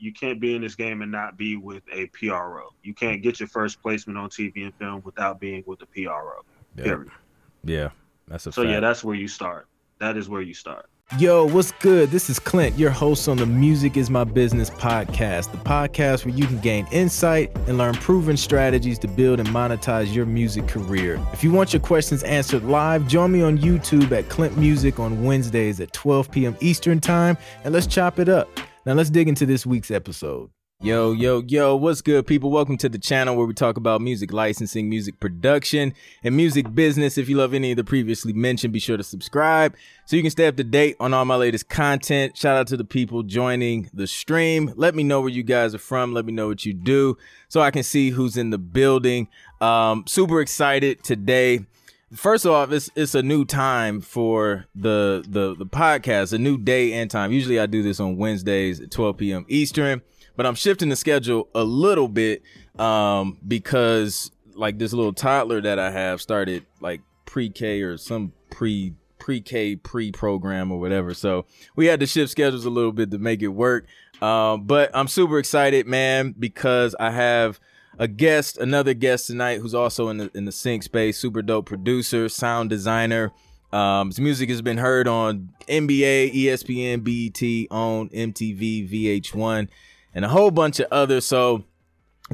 you can't be in this game and not be with a PRO. You can't get your first placement on TV and film without being with a PRO. Yeah. Period. Yeah, that's a So fact. yeah, that's where you start. That is where you start. Yo, what's good? This is Clint, your host on the Music is My Business podcast, the podcast where you can gain insight and learn proven strategies to build and monetize your music career. If you want your questions answered live, join me on YouTube at Clint Music on Wednesdays at 12 p.m. Eastern Time, and let's chop it up. Now, let's dig into this week's episode. Yo, yo, yo, what's good, people? Welcome to the channel where we talk about music licensing, music production, and music business. If you love any of the previously mentioned, be sure to subscribe so you can stay up to date on all my latest content. Shout out to the people joining the stream. Let me know where you guys are from. Let me know what you do so I can see who's in the building. Um, super excited today. First off, it's it's a new time for the the the podcast, a new day and time. Usually I do this on Wednesdays at 12 p.m. Eastern, but I'm shifting the schedule a little bit um because like this little toddler that I have started like pre-K or some pre pre-K pre-program or whatever. So we had to shift schedules a little bit to make it work. Um, but I'm super excited, man, because I have a guest, another guest tonight who's also in the in the sync space, super dope producer, sound designer. Um, his music has been heard on NBA, ESPN, BET, on MTV, VH1, and a whole bunch of others. So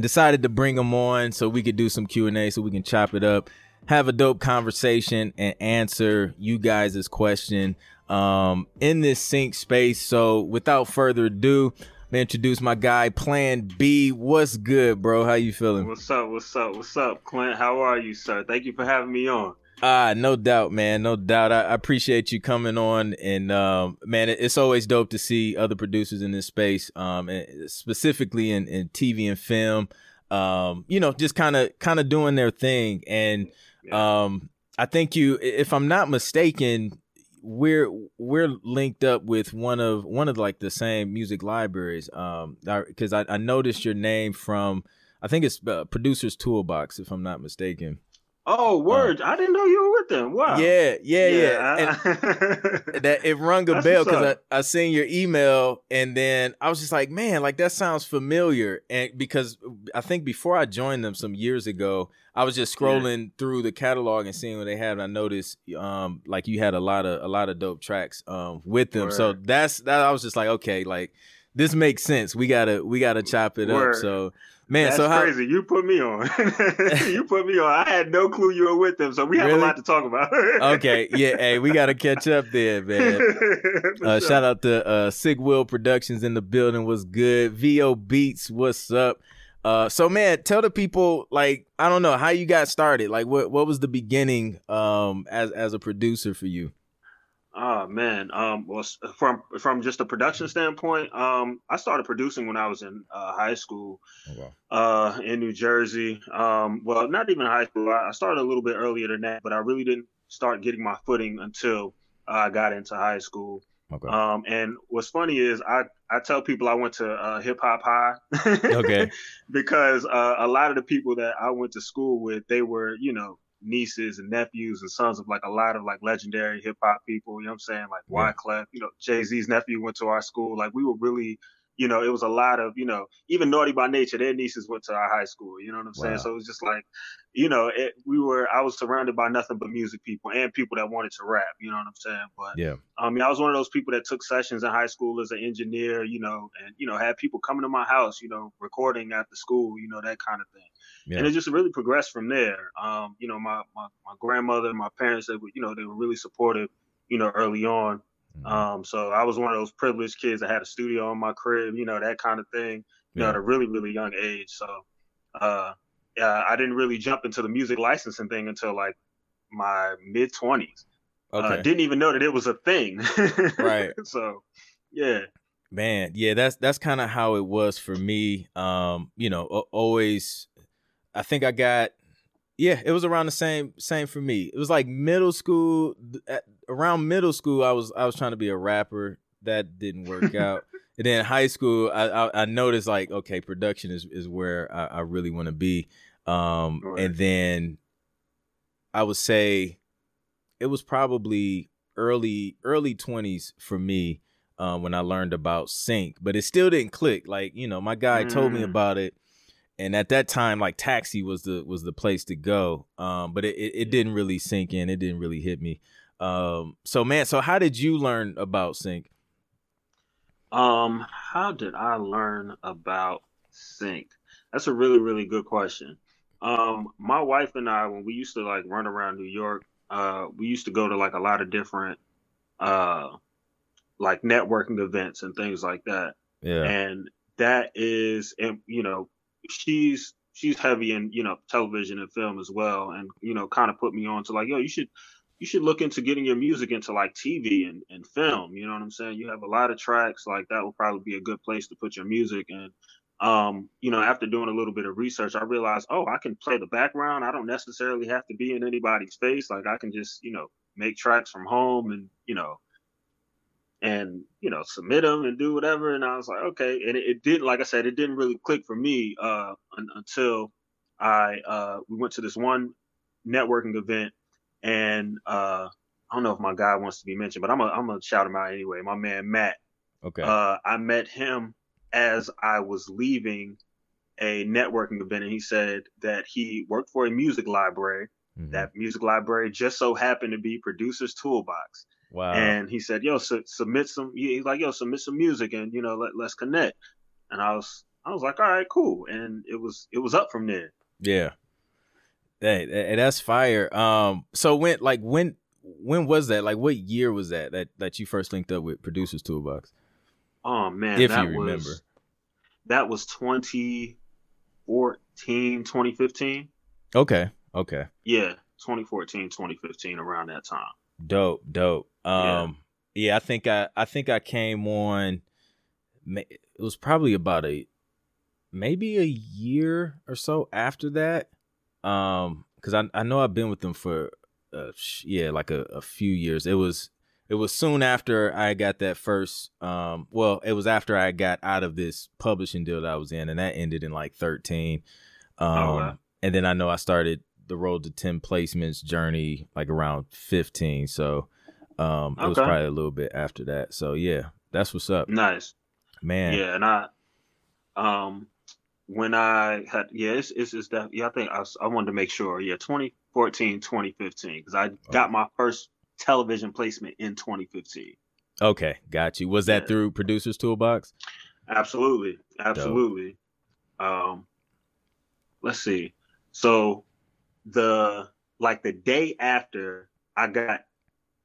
decided to bring him on so we could do some Q&A so we can chop it up, have a dope conversation and answer you guys' question um, in this sync space. So without further ado, Gonna introduce my guy Plan B. What's good, bro? How you feeling? What's up? What's up? What's up, Clint? How are you, sir? Thank you for having me on. Ah, no doubt, man. No doubt. I, I appreciate you coming on, and um, man, it- it's always dope to see other producers in this space, um, and specifically in, in TV and film. Um, you know, just kind of kind of doing their thing, and um, I think you, if I'm not mistaken, we're we're linked up with one of one of like the same music libraries. Um, because I, I noticed your name from, I think it's uh, Producers Toolbox, if I'm not mistaken. Oh, word! I didn't know you were with them. Wow. Yeah, yeah, yeah. And- I- that it rung a bell because. I, I seen your email and then I was just like, man, like that sounds familiar. And because I think before I joined them some years ago, I was just scrolling through the catalog and seeing what they had. And I noticed um like you had a lot of a lot of dope tracks um with them. So that's that I was just like, okay, like this makes sense. We gotta we gotta chop it Word. up. So man, That's so how crazy. You put me on. you put me on. I had no clue you were with them, so we have Really? a lot to talk about. okay, yeah, hey, we gotta catch up there, man. Uh, sure. shout out to uh, Sig Will Productions in the building. Was good. VO Beats. What's up? Uh, so man, tell the people like I don't know how you got started. Like what what was the beginning um as as a producer for you? Oh man, um, well, from from just a production standpoint, um, I started producing when I was in uh, high school, uh, in New Jersey. Um, well, not even high school. I started a little bit earlier than that, but I really didn't start getting my footing until I got into high school. Okay. Um, and what's funny is I, I tell people I went to uh, hip hop high. Okay. because uh, a lot of the people that I went to school with, they were, you know, nieces and nephews and sons of like a lot of like legendary hip hop people. You know what I'm saying? Like Yeah. Wyclef, you know, Jay Z's nephew went to our school. Like we were really, you know, it was a lot of, you know, even Naughty by Nature, their nieces went to our high school. You know what I'm saying? Wow. So it was just like, you know, it, we were, I was surrounded by nothing but music people and people that wanted to rap. You know what I'm saying? But Yeah. I mean, I was one of those people that took sessions in high school as an engineer, you know, and you know, had people coming to my house, you know, recording after school, you know, that kind of thing. Yeah. And it just really progressed from there. Um, you know, my, my my grandmother, my parents, they were, you know, they were really supportive, you know, early on. Mhm. Um, so I was one of those privileged kids that had a studio in my crib, you know, that kind of thing, you know, at a really, really young age. So, uh, yeah, I didn't really jump into the music licensing thing until like my mid twenties. Okay. Uh, didn't even know that it was a thing. Right. So, yeah. Man, yeah, that's that's kind of how it was for me. Um, you know, always I think I got yeah, it was around the same same for me. It was like middle school at, around middle school I was I was trying to be a rapper. That didn't work out. And then high school I I, I noticed like okay, production is is where I, I really want to be. Um and then I would say it was probably early early 20s for me um, when I learned about sync, but it still didn't click. Like you know, my guy mm. told me mm. about it, and at that time, like Taxi was the was the place to go. Um, but it, it, it didn't really sink in. It didn't really hit me. Um, so man, so how did you learn about sync? Um, how did I learn about sync? That's a really really good question. Um, my wife and I, when we used to like run around New York, uh, we used to go to like a lot of different uh like networking events and things like that. Yeah. And that is and you know, she's she's heavy in, you know, television and film as well and you know, kind of put me on to like, yo, you should you should look into getting your music into like TV and, and film. You know what I'm saying? You have a lot of tracks, like that would probably be a good place to put your music. And um, you know, after doing a little bit of research, I realized, oh, I can play the background. I don't necessarily have to be in anybody's face. Like I can just, you know, make tracks from home and, you know, and you know submit them and do whatever and i was like okay and it, it didn't like i said it didn't really click for me uh, un- until i uh, we went to this one networking event and uh, i don't know if my guy wants to be mentioned but i'm gonna I'm gonna shout him out anyway my man matt okay uh, i met him as i was leaving a networking event and he said that he worked for a music library mm-hmm. that music library just so happened to be producers toolbox Wow. And he said, "Yo, su- submit some." He's like, "Yo, submit some music, and you know, let let's connect." And I was, I was like, "All right, cool." And it was, it was up from there. Yeah. Hey, that's fire. Um, so when, like, when, when was that? Like, what year was that that that you first linked up with Producers Toolbox? Oh man, if you remember, was, that was 2014, 2015. Okay. Okay. Yeah, 2014, 2015, around that time. Dope, dope. Um, yeah. yeah, I think I I think I came on. It was probably about a maybe a year or so after that. Um, because I I know I've been with them for uh, yeah like a, a few years. It was it was soon after I got that first um well it was after I got out of this publishing deal that I was in and that ended in like 13 um oh, wow. and then I know I started the road to 10 placements journey like around 15 so um okay. it was probably a little bit after that so yeah that's what's up nice man yeah and i um when i had yeah it's it's, it's that yeah i think I, I wanted to make sure yeah 2014 2015 because i got my first television placement in 2015 okay got you. Was that yeah. through producers toolbox? Absolutely absolutely. Dope. um let's see. So the like the day after I got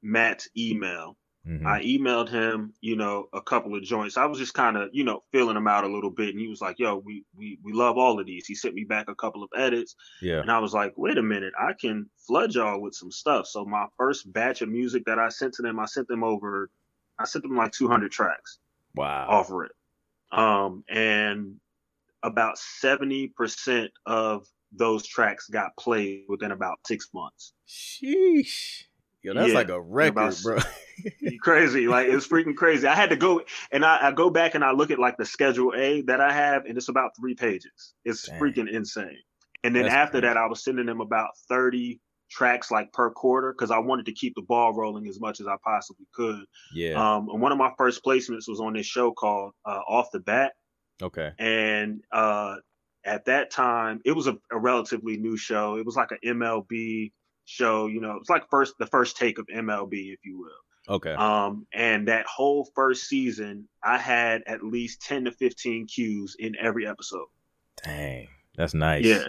Matt's email, mm-hmm. I emailed him, you know, a couple of joints. I was just kind of, you know, feeling him out a little bit, and he was like, "Yo, we we we love all of these." He sent me back a couple of edits, yeah, and I was like, "Wait a minute, I can flood y'all with some stuff." So my first batch of music that I sent to them, I sent them over, I sent them like 200 tracks. Wow, offer it, um, and about 70% of those tracks got played within about six months. Sheesh. Yo, that's yeah, like a record, about, bro. crazy. Like it's freaking crazy. I had to go and I, I, go back and I look at like the schedule A that I have, and it's about three pages. It's Dang. freaking insane. And then that's after crazy. that, I was sending them about 30 tracks like per quarter because I wanted to keep the ball rolling as much as I possibly could. Yeah. Um, and one of my first placements was on this show called uh, Off the Bat. Okay. And uh, at that time, it was a, a, relatively new show. It was like an MLB show, you know, it's like first the first take of MLB, if you will. Okay. Um, and that whole first season, I had at least ten to fifteen cues in every episode. Dang, that's nice. Yeah,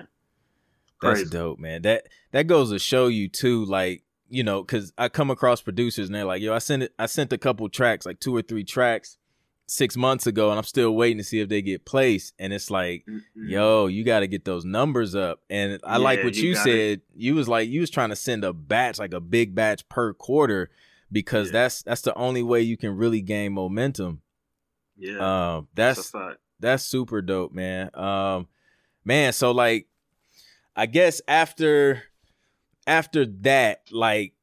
that's Crazy. dope, man. That that goes to show you too, like you know, because I come across producers and they're like, "Yo, I sent it. I sent a couple tracks, like two or three tracks." Six months ago and I'm still waiting to see if they get placed. And it's like, mm-hmm. yo, you got to get those numbers up. And I yeah, like what you, you said. You was like, you was trying to send a batch, like a big batch per quarter, because yeah. that's that's the only way you can really gain momentum. Yeah, um, that's that's, that's super dope, man. Um, man, so like, I guess after after that, like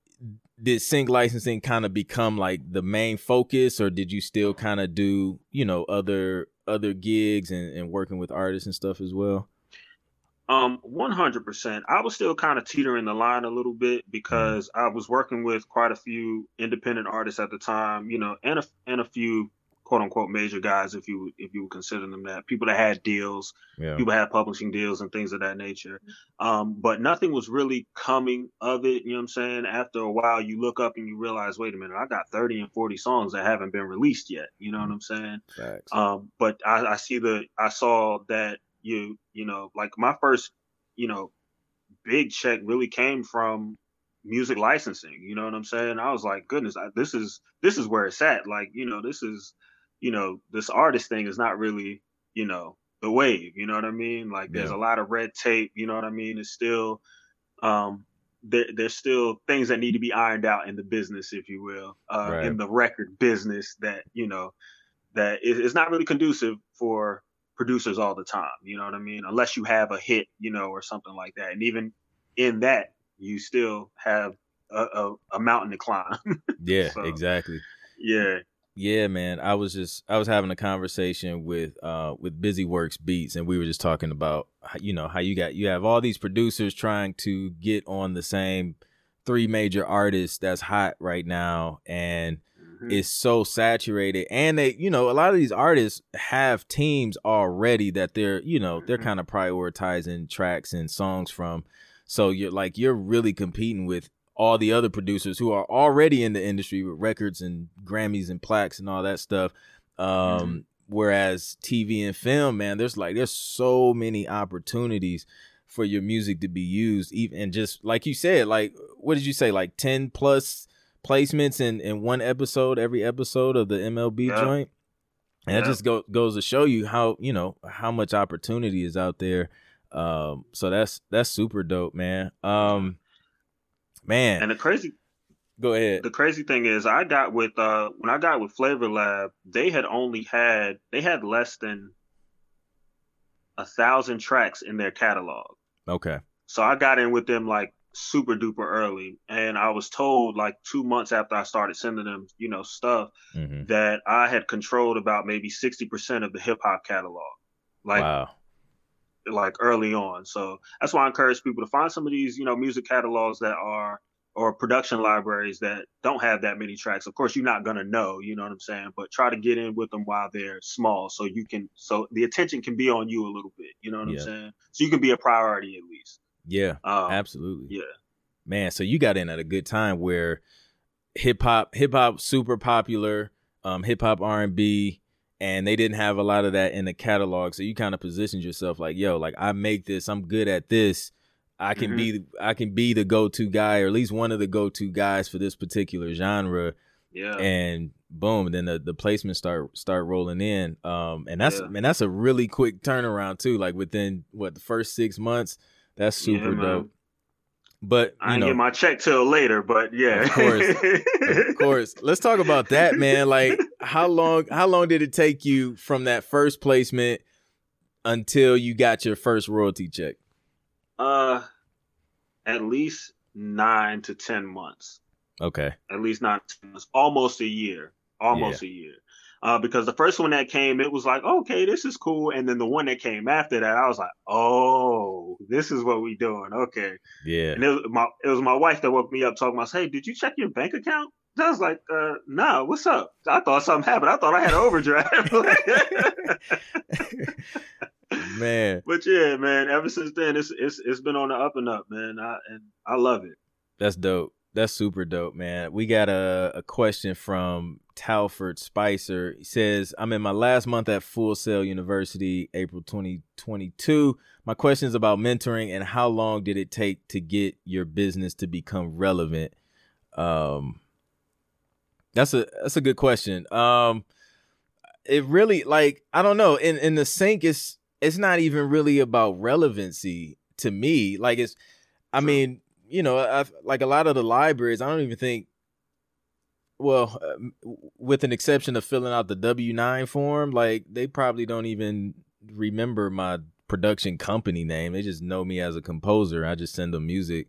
did sync licensing kind of become like the main focus or did you still kind of do you know other other gigs and, and working with artists and stuff as well Um, one hundred percent. I was still kind of teetering the line a little bit mm-hmm. because I was working with quite a few independent artists at the time, you know, and a and a few quote unquote major guys, if you if you would consider them that people that had deals, yeah. people had publishing deals and things of that nature. Um, but nothing was really coming of it. You know what I'm saying? After a while, you look up and you realize, wait a minute, I got 30 and 40 songs that haven't been released yet. You know what I'm saying? Facts. Um, but I, I see the I saw that you you know like my first you know big check really came from music licensing you know what i'm saying i was like goodness I, this is this is where it's at like you know this is you know, this artist thing is not really, you know, the wave. You know what I mean? Like there's yeah. a lot of red tape. You know what I mean? It's still, um, there, there's still things that need to be ironed out in the business, if you will, uh, right. in the record business that you know that is not really conducive for producers all the time. You know what I mean? Unless you have a hit, you know, or something like that. And even in that, you still have a, a, a mountain to climb. yeah, so, exactly. Yeah. Yeah, man. I was just I was having a conversation with uh with Busy Works Beats and we were just talking about you know how you got you have all these producers trying to get on the same three major artists that's hot right now and mm-hmm. it's so saturated and they you know a lot of these artists have teams already that they're you know they're mm-hmm. kind of prioritizing tracks and songs from so you're like you're really competing with all the other producers who are already in the industry with records and Grammys and plaques and all that stuff. Um, mm-hmm. Whereas TV and film, man, there's like there's so many opportunities for your music to be used, even and just like you said, like what did you say, like ten plus placements in in one episode, every episode of the MLB yeah. joint, and yeah. that just go, goes to show you how you know how much opportunity is out there. Um, so that's that's super dope, man. Um, Man. And the crazy Go ahead. The crazy thing is I got with uh when I got with Flavor Lab, they had only had they had less than a thousand tracks in their catalog. Okay. So I got in with them like super duper early and I was told like 2 months after I started sending them, you know, stuff mm-hmm. that I had controlled about maybe 60% of the hip hop catalog. Like wow like early on. So that's why I encourage people to find some of these, you know, music catalogs that are or production libraries that don't have that many tracks. Of course, you're not gonna know, you know what I'm saying, but try to get in with them while they're small, so you can, so the attention can be on you a little bit, you know what yeah. I'm saying, so you can be a priority at least. Yeah, um, absolutely. Yeah, man. So you got in at a good time where hip hop, hip hop, super popular, um, hip hop, R and B, and they didn't have a lot of that in the catalog. So you kind of positioned yourself like, yo, like I make this, I'm good at this. I can mm-hmm. be I can be the go-to guy or at least one of the go-to guys for this particular genre. Yeah. And boom, then the, the placements start start rolling in. Um and that's yeah. man, that's a really quick turnaround too. Like within what the first six months, that's super yeah, dope. But I didn't get my check till later, but yeah. Of course. of course. Let's talk about that, man. Like how long how long did it take you from that first placement until you got your first royalty check? Uh at least nine to ten months. Okay. At least nine months. Almost a year. Almost yeah. a year uh, because the first one that came, it was like, okay, this is cool. And then the one that came after that, I was like, oh, this is what we doing. Okay. Yeah. And it was my it was my wife that woke me up talking about, hey, did you check your bank account? I was like, uh, nah, what's up? I thought something happened. I thought I had an overdraft. man. But yeah, man, ever since then it's it's it's been on the up and up, man. I and I love it. That's dope. That's super dope, man. We got a, a question from Talford Spicer. He says, I'm in my last month at Full Sail University, April 2022. My question is about mentoring and how long did it take to get your business to become relevant? Um, that's a that's a good question. Um, it really like I don't know. In in the sync, it's it's not even really about relevancy to me. Like it's, I mean, you know, I, like a lot of the libraries, I don't even think. Well, uh, with an exception of filling out the W nine form, like they probably don't even remember my production company name. They just know me as a composer. I just send them music.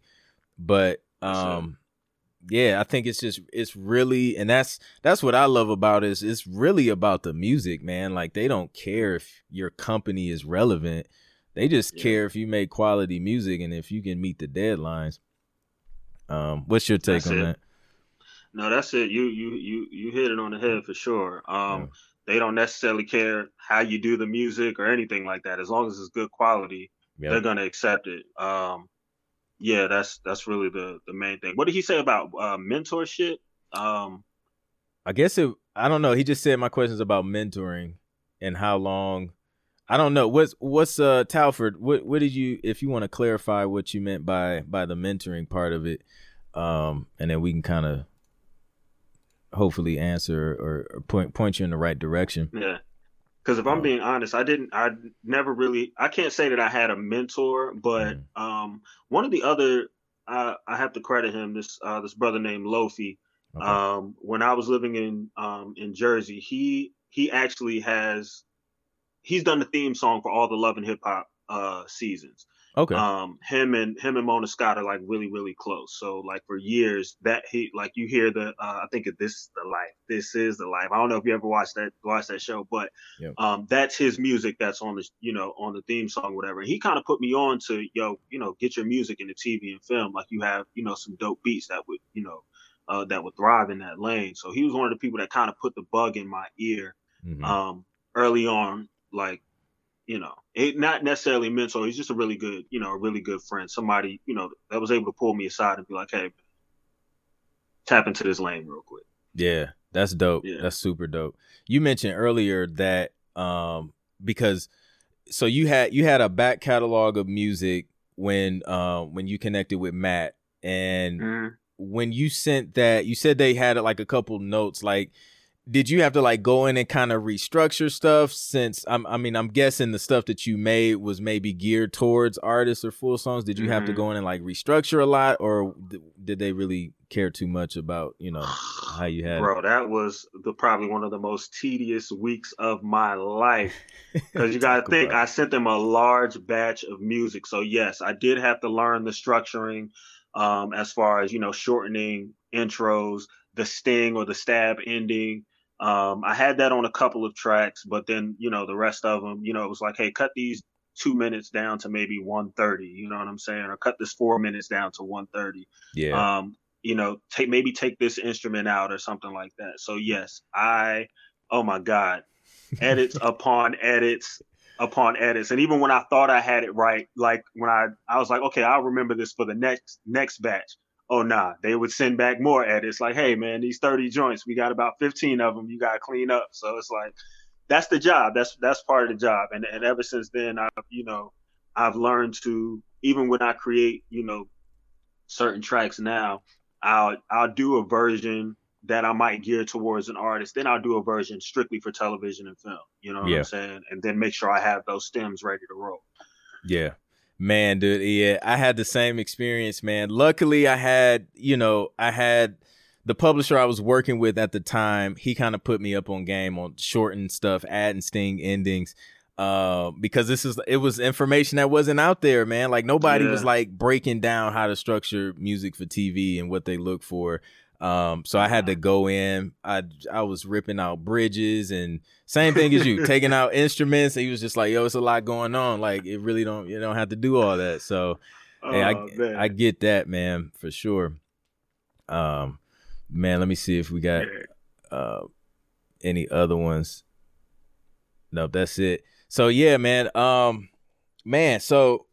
But um yeah, I think it's just it's really and that's that's what I love about it is it's really about the music, man. Like they don't care if your company is relevant. They just yeah. care if you make quality music and if you can meet the deadlines. Um, what's your take that's on it. that? No, that's it. You you you you hit it on the head for sure. Um, yeah. they don't necessarily care how you do the music or anything like that. As long as it's good quality, yep. they're gonna accept it. Um, yeah, that's that's really the the main thing. What did he say about uh, mentorship? Um, I guess it. I don't know. He just said my questions about mentoring and how long. I don't know. What's what's uh Talford? What what did you? If you want to clarify what you meant by by the mentoring part of it, um, and then we can kind of hopefully answer or, or, point point you in the right direction. Yeah. Because if I'm um, being honest, I didn't. I never really. I can't say that I had a mentor, but mm. um, one of the other. I, I have to credit him. This uh, this brother named Lofi. Okay. Um, when I was living in um, in Jersey, he he actually has he's done the theme song for all the Love and Hip Hop uh, seasons. Okay. Um, him and him and Mona Scott are like really really close. So like for years that he like you hear the uh, I think of this is the life. This is the life. I don't know if you ever watched that watched that show, but yep. um, that's his music that's on the you know on the theme song whatever. And he kind of put me on to yo you know get your music into TV and film. Like you have you know some dope beats that would you know uh, that would thrive in that lane. So he was one of the people that kind of put the bug in my ear mm-hmm. um, early on, like you know, it not necessarily mentor. He's just a really good, you know, a really good friend. Somebody, you know, that was able to pull me aside and be like, "Hey, tap into this lane real quick." Yeah, that's dope. Yeah. That's super dope. You mentioned earlier that um because so you had you had a back catalog of music when um uh, when you connected with Matt and mm-hmm. when you sent that you said they had like a couple notes like did you have to like go in and kind of restructure stuff since I'm, i mean i'm guessing the stuff that you made was maybe geared towards artists or full songs did you mm-hmm. have to mm-hmm. go in and like restructure a lot or th- did they really care too much about you know how you had bro it? that was the probably one of the most tedious weeks of my life because you gotta think i sent them a large batch of music so yes i did have to learn the structuring um, as far as you know shortening intros the sting or the stab ending um, I had that on a couple of tracks, but then you know the rest of them, you know, it was like, hey, cut these two minutes down to maybe 130. You know what I'm saying? Or cut this four minutes down to 130. Yeah. Um, you know, take maybe take this instrument out or something like that. So yes, I. Oh my God, edits upon edits upon edits, and even when I thought I had it right, like when I I was like, okay, I'll remember this for the next next batch oh nah, they would send back more edits like, hey man, these 30 joints, we got about 15 of them, you got to clean up. So it's like, that's the job. That's that's part of the job. And and ever since then, I've you know, I've learned to even when I create you know certain tracks now, I'll I'll do a version that I might gear towards an artist. Then I'll do a version strictly for television and film. You know what yeah. I'm saying? And then make sure I have those stems ready to roll. Yeah. Man, dude, yeah, I had the same experience, man. Luckily, I had, you know, I had the publisher I was working with at the time. He kind of put me up on game on shortened stuff, add and sting endings, uh, because this is it was information that wasn't out there, man. Like nobody yeah. was like breaking down how to structure music for TV and what they look for. Um, so I had to go in. I I was ripping out bridges and same thing as you, taking out instruments. And he was just like, "Yo, it's a lot going on. Like, it really don't you don't have to do all that." So, oh, hey, I man. I get that, man, for sure. Um, man, let me see if we got uh any other ones. Nope, that's it. So yeah, man. Um, man, so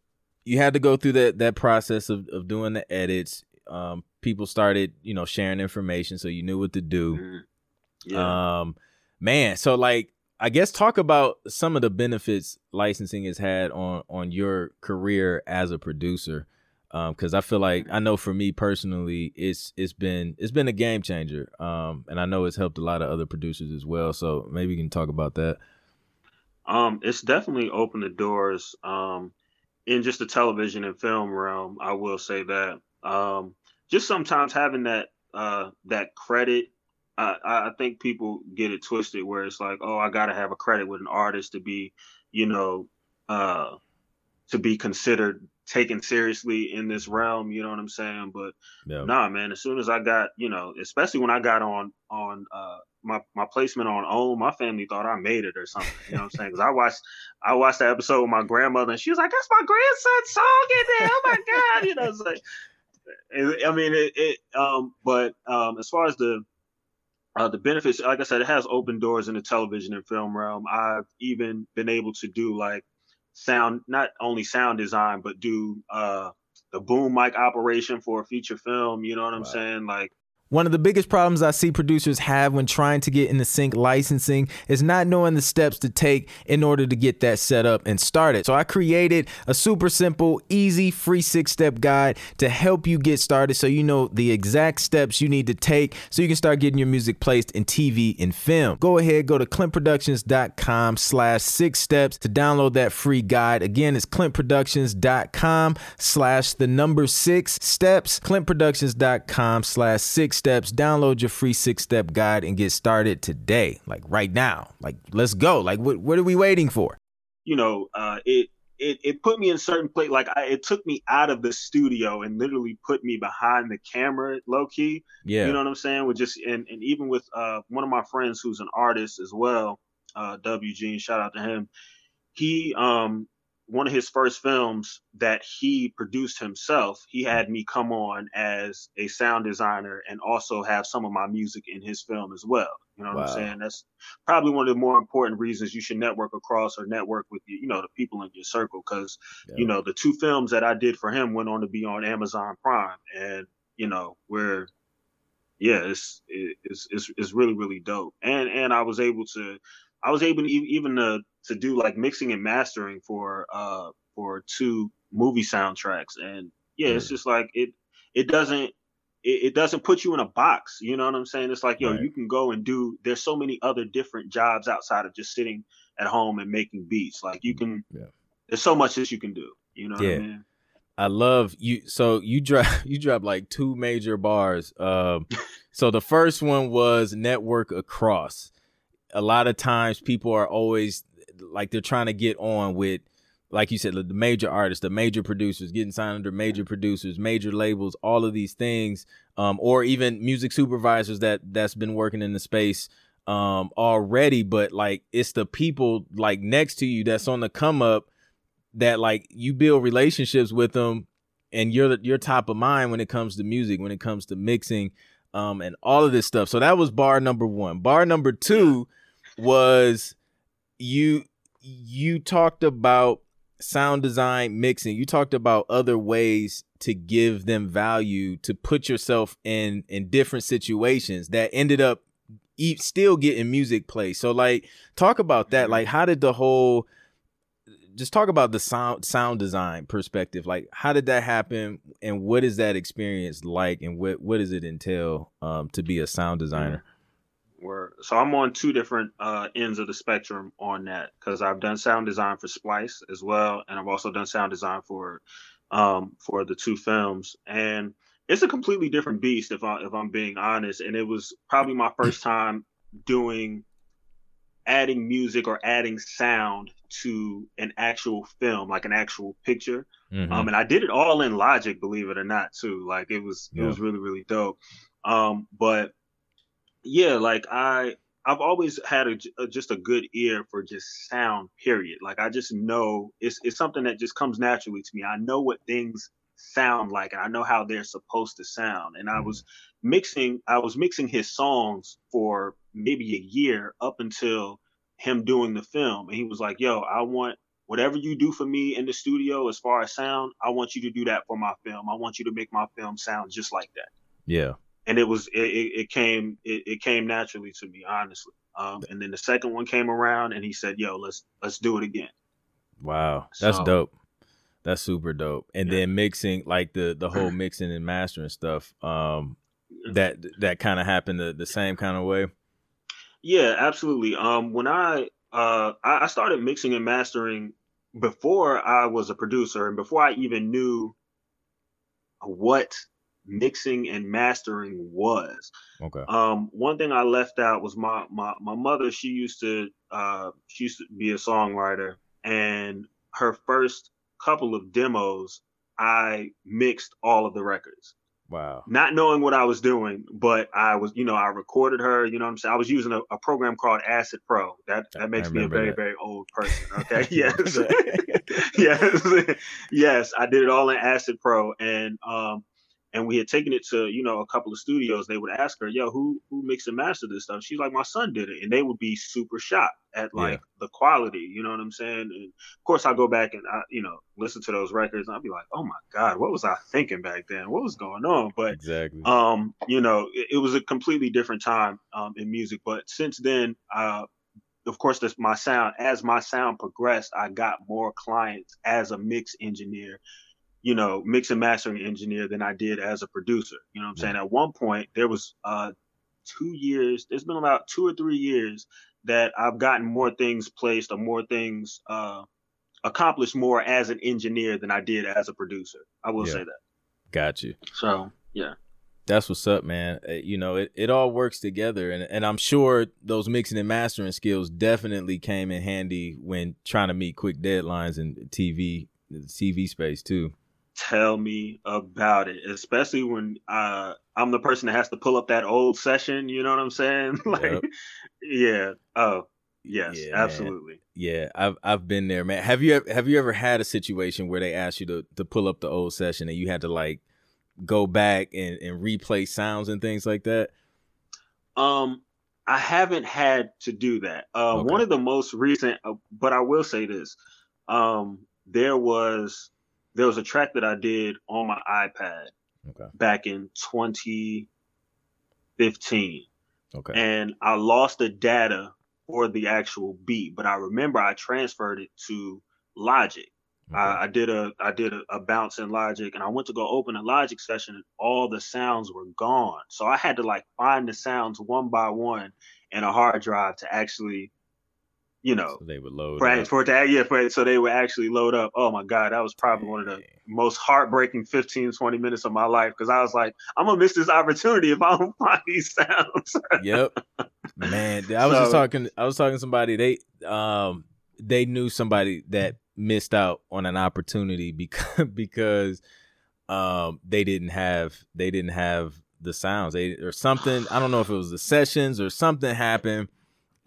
you had to go through that that process of of doing the edits. Um, people started, you know, sharing information, so you knew what to do. Mm-hmm. Yeah. Um, man, so like, I guess talk about some of the benefits licensing has had on on your career as a producer. Um, because I feel like I know for me personally, it's it's been it's been a game changer. Um, and I know it's helped a lot of other producers as well. So maybe you can talk about that. Um, it's definitely opened the doors. Um, in just the television and film realm, I will say that. Um, just sometimes having that uh, that credit. I, I think people get it twisted where it's like, oh, I got to have a credit with an artist to be, you know, uh, to be considered taken seriously in this realm. You know what I'm saying? But yeah. nah, man. As soon as I got, you know, especially when I got on on uh, my my placement on OWN, my family thought I made it or something. You know what I'm saying? Because I watched I watched that episode with my grandmother, and she was like, "That's my grandson's song in there." Oh my god! You know, it's like, I mean, it, it um, but um, as far as the uh, the benefits, like I said, it has open doors in the television and film realm. I've even been able to do like sound, not only sound design, but do uh, the boom mic operation for a feature film. You know what I'm wow. saying? Like one of the biggest problems I see producers have when trying to get into sync licensing is not knowing the steps to take in order to get that set up and started. So I created a super simple, easy, free six step guide to help you get started so you know the exact steps you need to take so you can start getting your music placed in TV and film. Go ahead, go to clintproductions.com slash six steps to download that free guide. Again, it's clintproductions.com slash the number six steps, clintproductions.com slash six steps. Download your free six step guide and get started today, like right now. Like, let's go. Like, what, what are we waiting for? You know, uh, it, it, it put me in certain place. Like, I, it took me out of the studio and literally put me behind the camera, low key. Yeah. You know what I'm saying? With just, and, and even with uh, one of my friends who's an artist as well, uh, WG, shout out to him. He, um, one of his first films that he produced himself, he had me come on as a sound designer and also have some of my music in his film as well. You know what wow. I'm saying? That's probably one of the more important reasons you should network across or network with you, you know, the people in your circle. Cause, yeah. you know, the two films that I did for him went on to be on Amazon Prime. And, you know, we're, yeah, it's, it's, it's, it's really, really dope. And, and I was able to, I was able to even to to do like mixing and mastering for uh for two movie soundtracks, and yeah, it's just like it it doesn't it, it, doesn't put you in a box. You know what I'm saying? It's like yo, right. you can go and do. There's so many other different jobs outside of just sitting at home and making beats. Like you can. Yeah. There's so much that you can do. You know yeah. I, mean? I love you. So you drop you drop like two major bars. Um, so the first one was network across a lot of times people are always like they're trying to get on with like you said the major artists the major producers getting signed under major producers major labels all of these things um, or even music supervisors that that's been working in the space um, already but like it's the people like next to you that's on the come up that like you build relationships with them and you're you're top of mind when it comes to music when it comes to mixing um, and all of this stuff. So that was bar number one. Bar number two was you you talked about sound design mixing. You talked about other ways to give them value to put yourself in in different situations that ended up e- still getting music play. So like talk about that. Like how did the whole just talk about the sound sound design perspective. Like how did that happen and what is that experience like and what what does it entail um, to be a sound designer where so I'm on two different uh, ends of the spectrum on that because I've done sound design for Splice as well, and I've also done sound design for um, for the two films, and it's a completely different beast if I if I'm being honest. And it was probably my first time doing adding music or adding sound to an actual film, like an actual picture. Mm-hmm. Um, and I did it all in Logic, believe it or not, too. Like it was yeah. it was really really dope. Um, but yeah, like I I've always had a, a, just a good ear for just sound. Period. Like I just know it's it's something that just comes naturally to me. I know what things sound like, and I know how they're supposed to sound. And I was mm-hmm. mixing I was mixing his songs for maybe a year up until him doing the film, and he was like, "Yo, I want." Whatever you do for me in the studio as far as sound, I want you to do that for my film. I want you to make my film sound just like that. Yeah and it was it, it came it, it, came naturally to me honestly. Um, and then the second one came around and he said yo let's let's do it again. Wow. That's so, dope. That's super dope. And yeah. then mixing like the the whole mixing and mastering stuff um that that kind of happened the, the same kind of way? Yeah absolutely. Um when i uh i started mixing and mastering before i was a producer and before i even knew what mixing and mastering was. Okay. Um, one thing I left out was my my my mother. She used to uh, she used to be a songwriter, and her first couple of demos, I mixed all of the records. Wow. Not knowing what I was doing, but I was, you know, I recorded her. You know what I'm saying? I was using a, a program called Acid Pro. That that makes me a very, that. very old person. Okay. yes. yes. yes. I did it all in Acid Pro. And um and we had taken it to you know a couple of studios they would ask her yo who who mixed and mastered this stuff? She's like my son did it and they would be super shocked at like yeah. the quality you know what i'm saying? And of course i go back and i you know listen to those records and i'll be like oh my god what was i thinking back then? What was going on? But exactly. um you know it, it was a completely different time um in music but since then uh of course, this my sound as my sound progressed, I got more clients as a mix engineer you know, mix and mastering engineer than I did as a producer. You know what I'm saying? At one point, there was uh, two years, there's been about two or three years that I've gotten more things placed or more things uh, accomplished more as an engineer than I did as a producer. I will yeah. say that. Got you. So, yeah. That's what's up, man. Uh, you know, it, it all works together. And, and I'm sure those mixing and mastering skills definitely came in handy when trying to meet quick deadlines in TV, TV space, too tell me about it especially when uh, i'm the person that has to pull up that old session you know what i'm saying like yep. yeah oh yes yeah, absolutely man. yeah i've i've been there man have you have you ever had a situation where they asked you to to pull up the old session and you had to like go back and and replay sounds and things like that um i haven't had to do that uh okay. one of the most recent uh, but i will say this um there was there was a track that I did on my iPad okay. back in 2015. Okay. And I lost the data for the actual beat, but I remember I transferred it to Logic. Okay. I, I, did a I did a, a, bounce in Logic, and I went to go open a Logic session, and all the sounds were gone. So I had to like find the sounds one by one in a hard drive to actually you know, so they would load for, for it to yeah, for, so they would actually load up. Oh my god, that was probably one of the most heartbreaking 15, 20 minutes of my life because I was like, I'm gonna miss this opportunity if I don't find these sounds. yep, man. I was so, just talking. I was talking to somebody. They um they knew somebody that missed out on an opportunity because because um they didn't have they didn't have the sounds they or something. I don't know if it was the sessions or something happened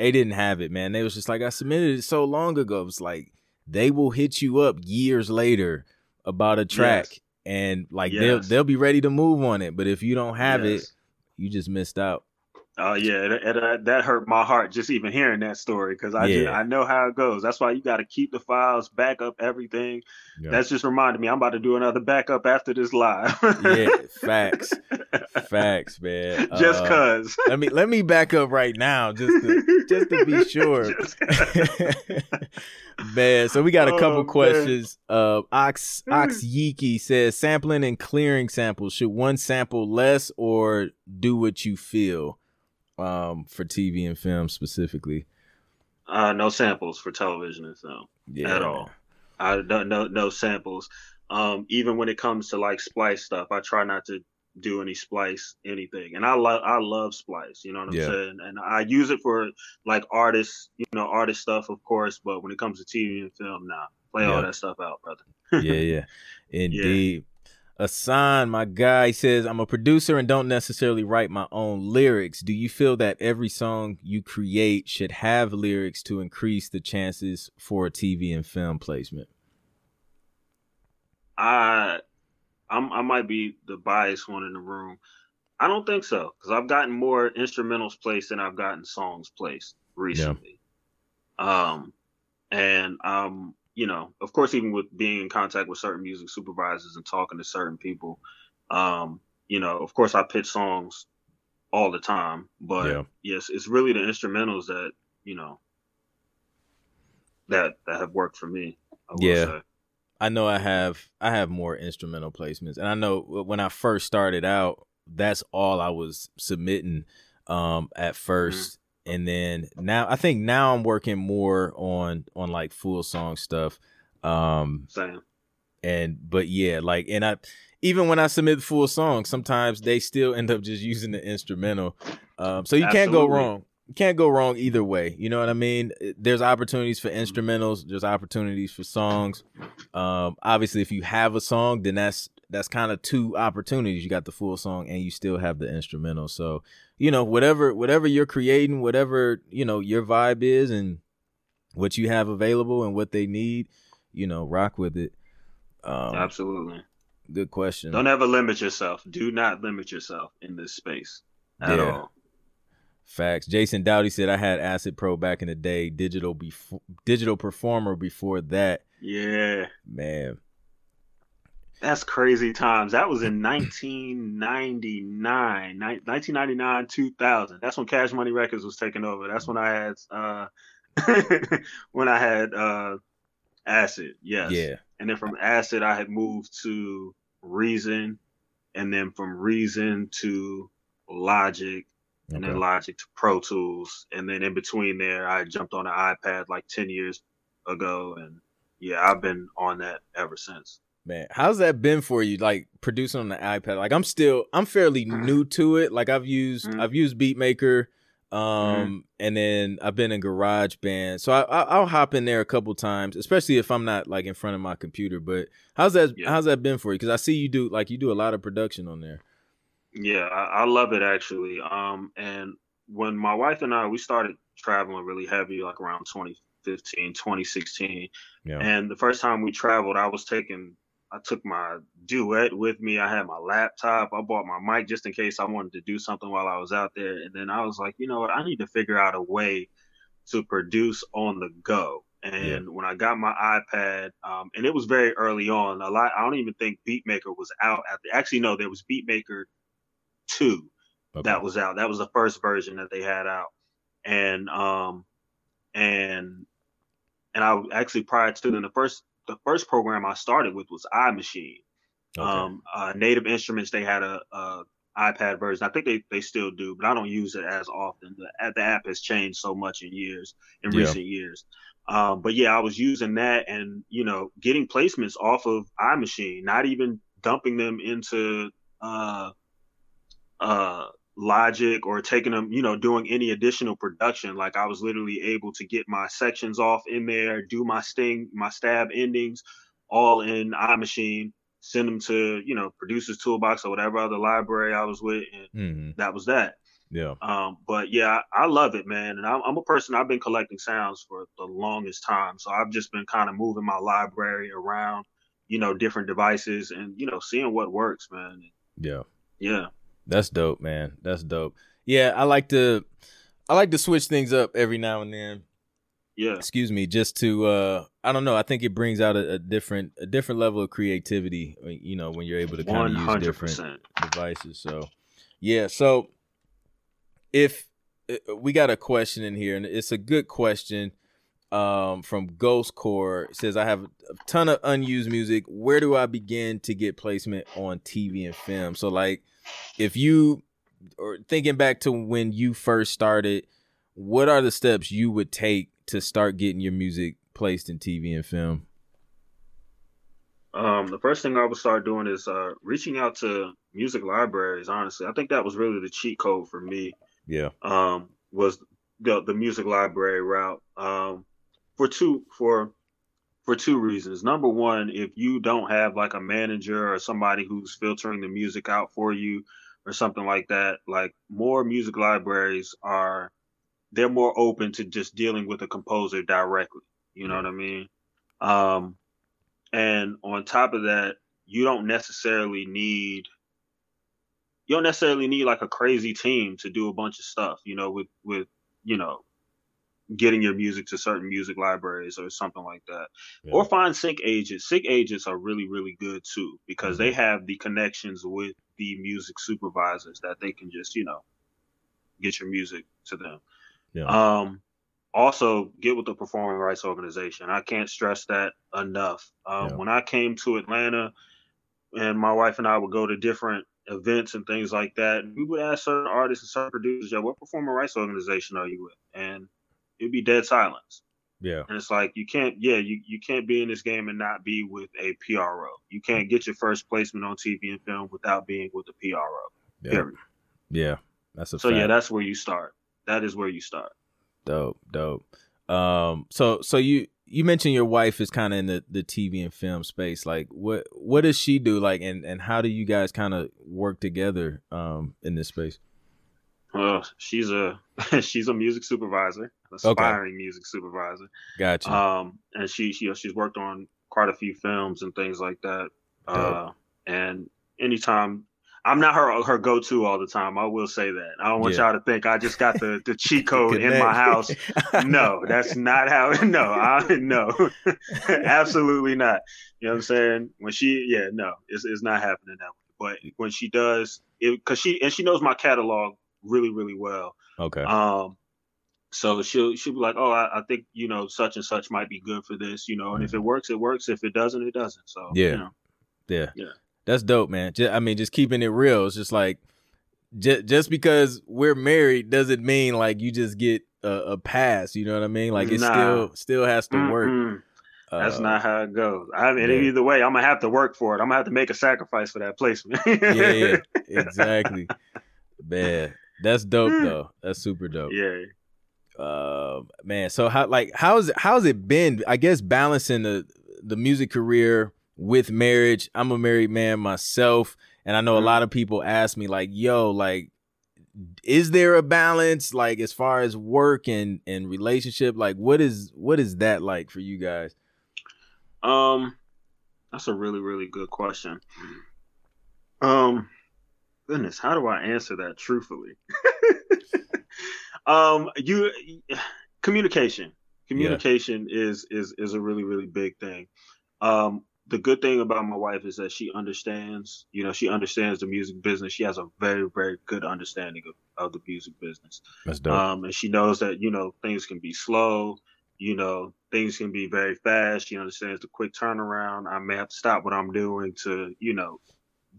they didn't have it, man. They was just like, I submitted it so long ago. It's like they will hit you up years later about a track yes. and like yes. they'll they'll be ready to move on it. But if you don't have yes. it, you just missed out. Oh yeah, that, that hurt my heart just even hearing that story because I yeah. just, I know how it goes. That's why you got to keep the files, back up everything. Yeah. That's just reminded me I'm about to do another backup after this live. yeah, facts, facts, man. Just uh, cause. let me let me back up right now just to, just to be sure. man, so we got a couple oh, questions. Uh, Ox Ox Yiki says sampling and clearing samples. Should one sample less or do what you feel? Um, for TV and film specifically? Uh, no samples for television and film yeah, at all. I don't no no samples. Um, even when it comes to like splice stuff, I try not to do any splice anything. And I love I love splice, you know what I'm yeah. saying? And I use it for like artists, you know, artist stuff of course, but when it comes to TV and film, nah. Play yeah. all that stuff out, brother. yeah, yeah. Indeed. Asan, my guy, says, I'm a producer and don't necessarily write my own lyrics. Do you feel that every song you create should have lyrics to increase the chances for a TV and film placement? I, I'm, I might be the biased one in the room. I don't think so because I've gotten more instrumentals placed than I've gotten songs placed recently. Yeah. Um, and um, you know, of course, even with being in contact with certain music supervisors and talking to certain people, um, you know, of course, I pitch songs all the time, but yeah. yes, it's really the instrumentals that you know that that have worked for me. I yeah. Say. I know I have I have more instrumental placements, and I know when I first started out, that's all I was submitting um, at 1st mm-hmm and then now I think now I'm working more on on like full song stuff. Um Same. And but yeah, like and I even when I submit full songs, sometimes they still end up just using the instrumental. Um so you Absolutely. can't go wrong. You can't go wrong either way. You know what I mean? There's opportunities for instrumentals, there's opportunities for songs. Um obviously if you have a song, then that's that's kind of two opportunities. You got the full song and you still have the instrumental. So, you know, whatever whatever you're creating, whatever, you know, your vibe is and what you have available and what they need, you know, rock with it. Um, Absolutely. Good question. Don't ever limit yourself. Do not limit yourself in this space at yeah. all. Facts. Jason Dowdy said I had Acid Pro back in the day, digital before digital performer before that. Yeah. Man. That's crazy times. That was in 1999, 1999, 2000. That's when Cash Money Records was taking over. That's when I had uh when I had uh Acid. Yes. Yeah. And then from Acid I had moved to Reason and then from Reason to Logic and then Logic to Pro Tools, and then in between there, I jumped on an iPad like ten years ago, and yeah, I've been on that ever since. Man, how's that been for you? Like producing on the iPad? Like I'm still, I'm fairly mm-hmm. new to it. Like I've used, mm-hmm. I've used BeatMaker, um, mm-hmm. and then I've been in GarageBand, so I, will hop in there a couple times, especially if I'm not like in front of my computer. But how's that? Yeah. How's that been for you? Because I see you do like you do a lot of production on there. Yeah, I, I love it actually. Um, and when my wife and I we started traveling really heavy, like around 2015, 2016. Yeah. And the first time we traveled, I was taking I took my duet with me. I had my laptop. I bought my mic just in case I wanted to do something while I was out there. And then I was like, you know what? I need to figure out a way to produce on the go. And yeah. when I got my iPad, um, and it was very early on. A lot. I don't even think BeatMaker was out at the. Actually, no, there was BeatMaker two okay. that was out. That was the first version that they had out, and um, and and I actually prior to then the first the first program I started with was iMaschine. Okay. Um, uh, Native Instruments they had a, a iPad version. I think they, they still do, but I don't use it as often. The, the app has changed so much in years, in yeah. recent years. Um, but yeah, I was using that and, you know, getting placements off of iMaschine, not even dumping them into, uh, uh, logic or taking them, you know, doing any additional production. Like I was literally able to get my sections off in there, do my sting, my stab endings, all in iMaschine, send them to, you know, producers toolbox or whatever other library I was with, and mm-hmm. that was that. Yeah. Um, but yeah, I, I, love it, man. And I'm, I'm, a person I've been collecting sounds for the longest time, so I've just been kind of moving my library around, you know, different devices and you know, seeing what works, man. Yeah. Yeah. That's dope, man. That's dope. Yeah, I like to I like to switch things up every now and then. Yeah. Excuse me, just to uh I don't know, I think it brings out a, a different a different level of creativity, you know, when you're able to kind of use different devices. So, yeah, so if uh, we got a question in here and it's a good question um, from Ghost Core says, I have a ton of unused music. Where do I begin to get placement on TV and film? So, like, if you or thinking back to when you first started, what are the steps you would take to start getting your music placed in TV and film? Um, the first thing I would start doing is uh, reaching out to music libraries. Honestly, I think that was really the cheat code for me. Yeah. Um, was the the music library route. Um, for two for for two reasons. Number one, if you don't have like a manager or somebody who's filtering the music out for you or something like that, like more music libraries are they're more open to just dealing with a composer directly. You know what I mean? Um, and on top of that, you don't necessarily need you don't necessarily need like a crazy team to do a bunch of stuff, you know, with with you know getting your music to certain music libraries or something like that. Yeah. Or find sync agents. Sync agents are really, really good too because mm-hmm. they have the connections with the music supervisors that they can just, you know, get your music to them. Yeah. Um, also get with the performing rights organization. I can't stress that enough. Um, yeah. When I came to Atlanta, and my wife and I would go to different events and things like that, we would ask certain artists and certain producers, "Yeah, what performing rights organization are you with?" And it'd be dead silence. Yeah. And it's like you can't yeah, you, you can't be in this game and not be with a PRO. You can't get your first placement on TV and film without being with a PRO. Yeah. Period. Yeah. That's a So fact. yeah, that's where you start. That is where you start. Dope, dope. Um so so you you mentioned your wife is kind of in the, the TV and film space. Like, what what does she do? Like, and and how do you guys kind of work together um, in this space? Well, she's a she's a music supervisor, aspiring okay. music supervisor. Gotcha. Um, and she she she's worked on quite a few films and things like that. Uh, and anytime I'm not her her go to all the time. I will say that. I don't want yeah. y'all to think I just got the, the cheat code in my house. No, that's not how. No, I no, absolutely not. You know what I'm saying? When she, yeah, no, it's it's not happening that way. But when she does, it because she and she knows my catalog really really well. Okay. Um, so she'll she'll be like, oh, I, I think you know such and such might be good for this, you know, and mm-hmm. if it works, it works. If it doesn't, it doesn't. So yeah, you know. yeah, yeah. That's dope, man. Just, I mean, just keeping it real. It's just like just just because we're married doesn't mean like you just get a, a pass. You know what I mean? Like it nah. still still has to work. Mm-hmm. That's uh, not how it goes. I mean, yeah. either way, I'm gonna have to work for it. I'm gonna have to make a sacrifice for that placement. yeah, yeah, exactly. Man, that's dope though. That's super dope. Yeah. Uh, man. So how like how's how's it been? I guess balancing the the music career with marriage. I'm a married man myself, and I know mm-hmm. a lot of people ask me like, "Yo, like is there a balance like as far as work and and relationship like what is what is that like for you guys um that's a really really good question um goodness how do i answer that truthfully um you communication communication yeah. is is is a really really big thing um the good thing about my wife is that she understands, you know, she understands the music business. She has a very, very good understanding of, of the music business. That's dope. Um, and she knows that, you know, things can be slow, you know, things can be very fast. She understands the quick turnaround. I may have to stop what I'm doing to, you know,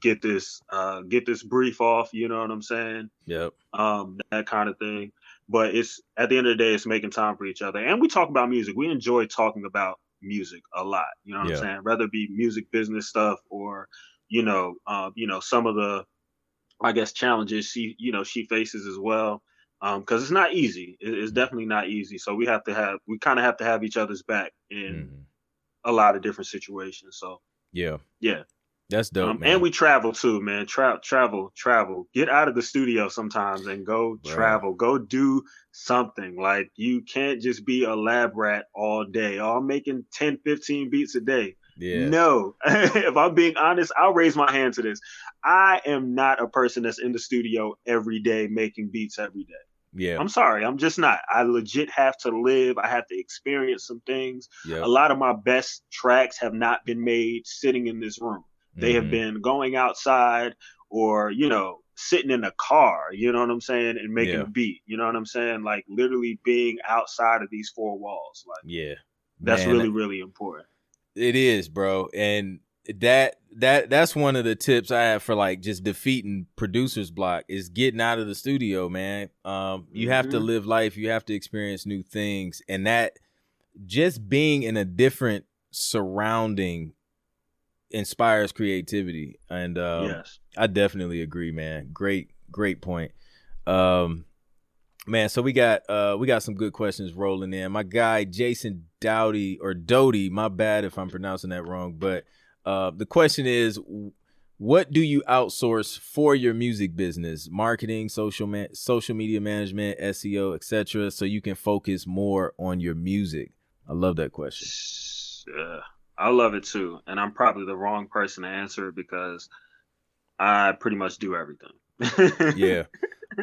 get this, uh, get this brief off, you know what I'm saying? Yep. Um, that kind of thing. But it's at the end of the day, it's making time for each other. And we talk about music. We enjoy talking about music a lot. You know what. I'm saying? Whether it be music business stuff or, you know, uh, you know, some of the, I guess, challenges she, you know, she faces as well. Um, cause it's not easy. It's definitely not easy. So we have to have, we kind of have to have each other's back in mm-hmm. a lot of different situations. So yeah, yeah. That's dope. Um, and we travel too, man. Tra- travel, travel. Get out of the studio sometimes and go right. travel. Go do something. Like you can't just be a lab rat all day. Oh, I'm making 10, 15 beats a day. Yeah. No, if I'm being honest, I'll raise my hand to this. I am not a person that's in the studio every day making beats every day. Yeah. I'm sorry. I'm just not. I legit have to live. I have to experience some things. Yep. A lot of my best tracks have not been made sitting in this room. They mm-hmm. have been going outside or, you know, sitting in a car, you know what I'm saying, and making yeah. a beat. You know what I'm saying? Like literally being outside of these four walls. Like Yeah. That's Man, really, really important. It is, bro. And that that that's one of the tips I have for like just defeating producers block is getting out of the studio, man. Um, you mm-hmm. have to mm-hmm. live life, you have to experience new things, and that just being in a different surrounding inspires creativity and um, yes. I definitely agree man. Great great point. Um man so we got uh we got some good questions rolling in. My guy jason dowdy or doty my bad if i'm pronouncing that wrong but uh the question is what do you outsource for your music business? Marketing social man- social media management seo etc so you can focus more on your music. I love that question. Uh, I love it too, and I'm probably the wrong person to answer it because I pretty much do everything. yeah,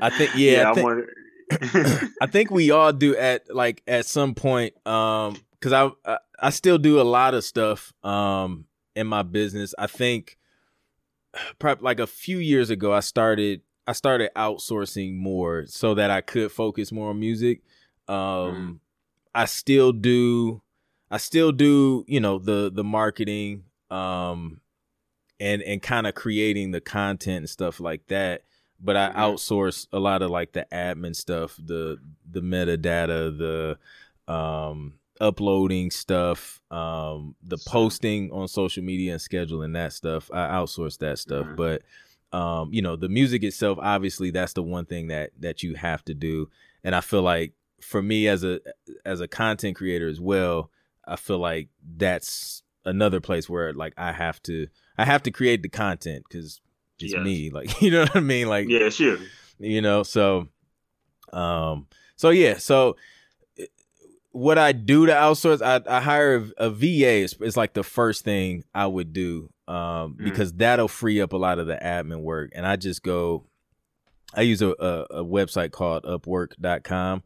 I think yeah, yeah I, think, I think we all do at like at some point. Um, because I, I I still do a lot of stuff um in my business. I think probably like a few years ago, I started I started outsourcing more so that I could focus more on music. Um, mm. I still do I still do, you know, the the marketing um and and kind of creating the content and stuff like that, but I mm-hmm. outsource a lot of like the admin stuff, the the metadata, the um uploading stuff, um the posting on social media and scheduling that stuff. I outsource that stuff, mm-hmm. but um you know, the music itself obviously that's the one thing that that you have to do and I feel like for me as a as a content creator as well, I feel like that's another place where like I have to I have to create the content because just yes. me, like you know what I mean, like yeah, sure, you know. So, um, so yeah, so what I do to outsource, I, I hire a, a VA. Is, is like the first thing I would do, um, mm. because that'll free up a lot of the admin work, and I just go. I use a, a, a website called Upwork.com.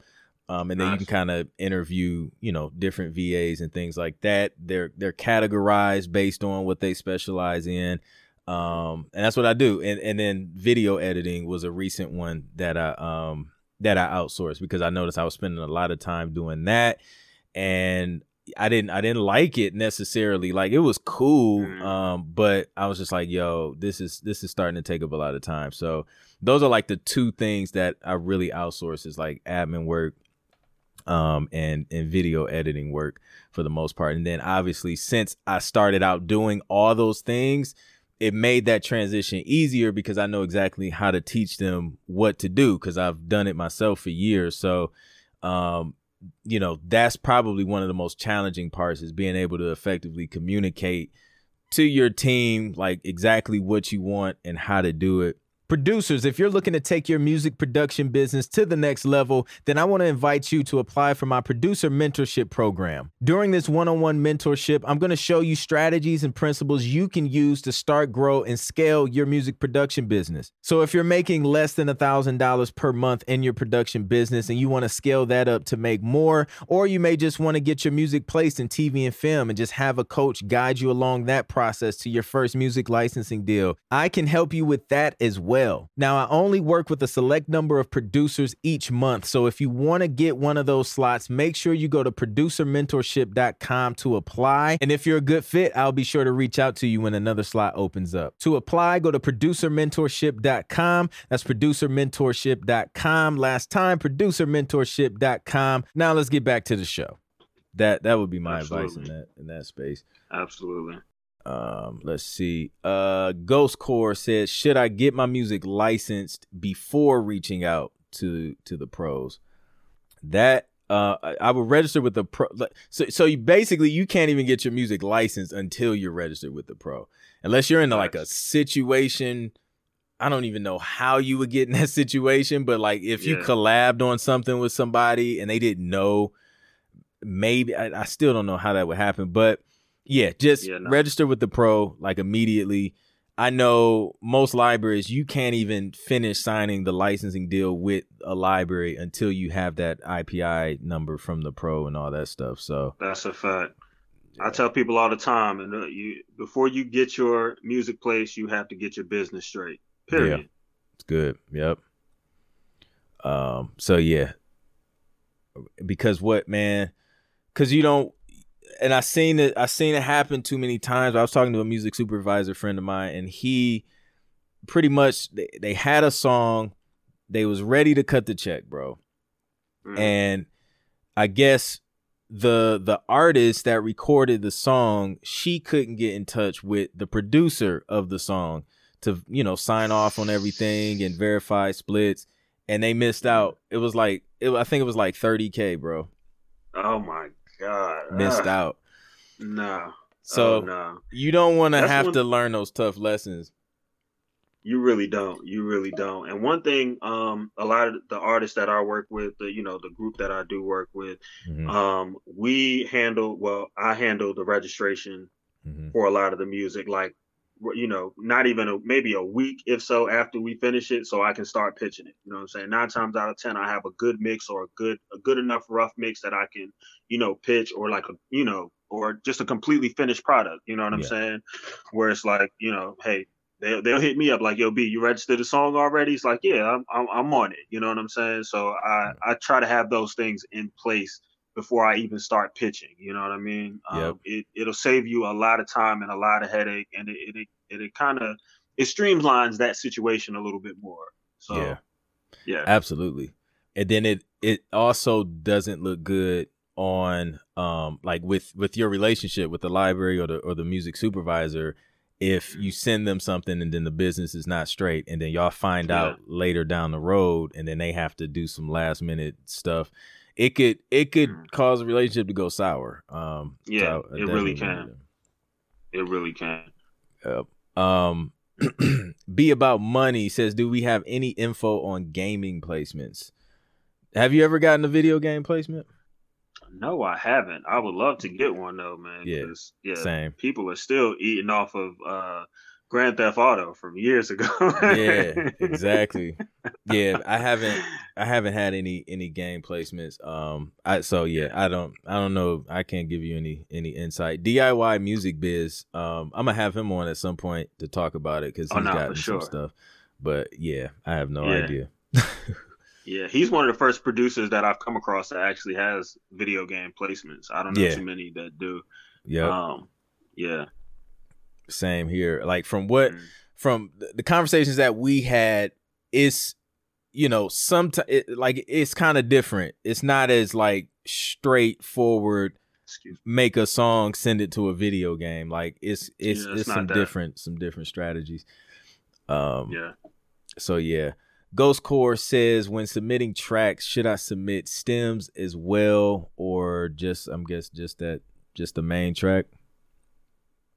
Um, and then nice. you can kind of interview, you know, different VAs and things like that. They're they're categorized based on what they specialize in, um, and that's what I do. And and then video editing was a recent one that I um that I outsourced because I noticed I was spending a lot of time doing that, and I didn't I didn't like it necessarily. Like it was cool, mm-hmm. um, but I was just like, yo, this is this is starting to take up a lot of time. So those are like the two things that I really outsource is like admin work um and and video editing work for the most part. And then obviously since I started out doing all those things, it made that transition easier because I know exactly how to teach them what to do because I've done it myself for years. So, um, you know, that's probably one of the most challenging parts is being able to effectively communicate to your team like exactly what you want and how to do it Producers, if you're looking to take your music production business to the next level, then I want to invite you to apply for my producer mentorship program. During this one on one mentorship, I'm going to show you strategies and principles you can use to start, grow, and scale your music production business. So, if you're making less than $1,000 per month in your production business and you want to scale that up to make more, or you may just want to get your music placed in TV and film and just have a coach guide you along that process to your first music licensing deal, I can help you with that as well well. Now, I only work with a select number of producers each month. So if you want to get one of those slots, make sure you go to producermentorship.com to apply. And if you're a good fit, I'll be sure to reach out to you when another slot opens up. To apply, go to producermentorship.com. That's producermentorship.com. Last time, producermentorship.com. Now let's get back to the show. That that would be my Absolutely. advice in that in that space. Absolutely. Um, let's see. Uh, Ghost Core says, should I get my music licensed before reaching out to to the pros? That uh, I, I would register with the pro. So so you basically you can't even get your music licensed until you're registered with the pro, unless you're in like a situation. I don't even know how you would get in that situation, but like if you collabed on something with somebody and they didn't know, maybe I, I still don't know how that would happen, but yeah, just yeah, no. register with the pro like immediately. I know most libraries you can't even finish signing the licensing deal with a library until you have that IPI number from the pro and all that stuff. So that's a fact. I tell people all the time, and uh, you before you get your music place, you have to get your business straight. Period. Yeah, it's good. Yep. Um. So yeah, because what man? Because you don't and I seen it. I seen it happen too many times. I was talking to a music supervisor friend of mine, and he pretty much they, they had a song. They was ready to cut the check, bro. Mm. And I guess the the artist that recorded the song, she couldn't get in touch with the producer of the song to you know sign off on everything and verify splits, and they missed out. It was like it, I think it was like thirty k, bro. Oh my God. Missed out. No. So oh, no. you don't want to have to learn those tough lessons. You really don't. You really don't. And one thing, um, a lot of the artists that I work with, the you know, the group that I do work with, mm-hmm. um, we handle well, I handle the registration mm-hmm. for a lot of the music. Like you know, not even a, maybe a week, if so, after we finish it, so I can start pitching it. You know what I'm saying? Nine times out of ten, I have a good mix or a good a good enough rough mix that I can, you know, pitch or like a you know, or just a completely finished product. You know what I'm yeah. saying? Where it's like, you know, hey, they they'll hit me up like, yo, B, you registered the song already? It's like, yeah, I'm I'm, I'm on it. You know what I'm saying? So I I try to have those things in place before I even start pitching. You know what I mean? Yep. Um, it it'll save you a lot of time and a lot of headache, and it it it, it kind of it streamlines that situation a little bit more. So yeah, yeah, absolutely. And then it it also doesn't look good on um like with with your relationship with the library or the or the music supervisor if you mm-hmm. send them something and then the business is not straight and then y'all find yeah. out later down the road and then they have to do some last minute stuff it could it could mm. cause a relationship to go sour. Um, yeah, so it really can. It really can. Yep. Um, be about money says, do we have any info on gaming placements? Have you ever gotten a video game placement? No, I haven't. I would love to get one though, man. Yeah, yeah. Same. People are still eating off of uh, Grand Theft Auto from years ago. yeah, exactly. Yeah, I haven't I haven't had any any game placements. Um I so yeah, I don't I don't know. I can't give you any any insight. DIY music biz. Um I'm gonna have him on at some point to talk about it because oh, he's oh, no, got sure. some stuff. But yeah, I have no yeah. idea. yeah, he's one of the first producers that I've come across that actually has video game placements. I don't know yeah. too many that do. Yeah. Um yeah. Same here. Like from what mm-hmm. from the conversations that we had, it's you know sometimes it, like it's kind of different. It's not as like straightforward. Make a song, send it to a video game. Like it's it's yeah, it's, some that. different some different strategies. Um, yeah. So yeah. Ghost Core says when submitting tracks, should I submit stems as well, or just I'm guess just that just the main track?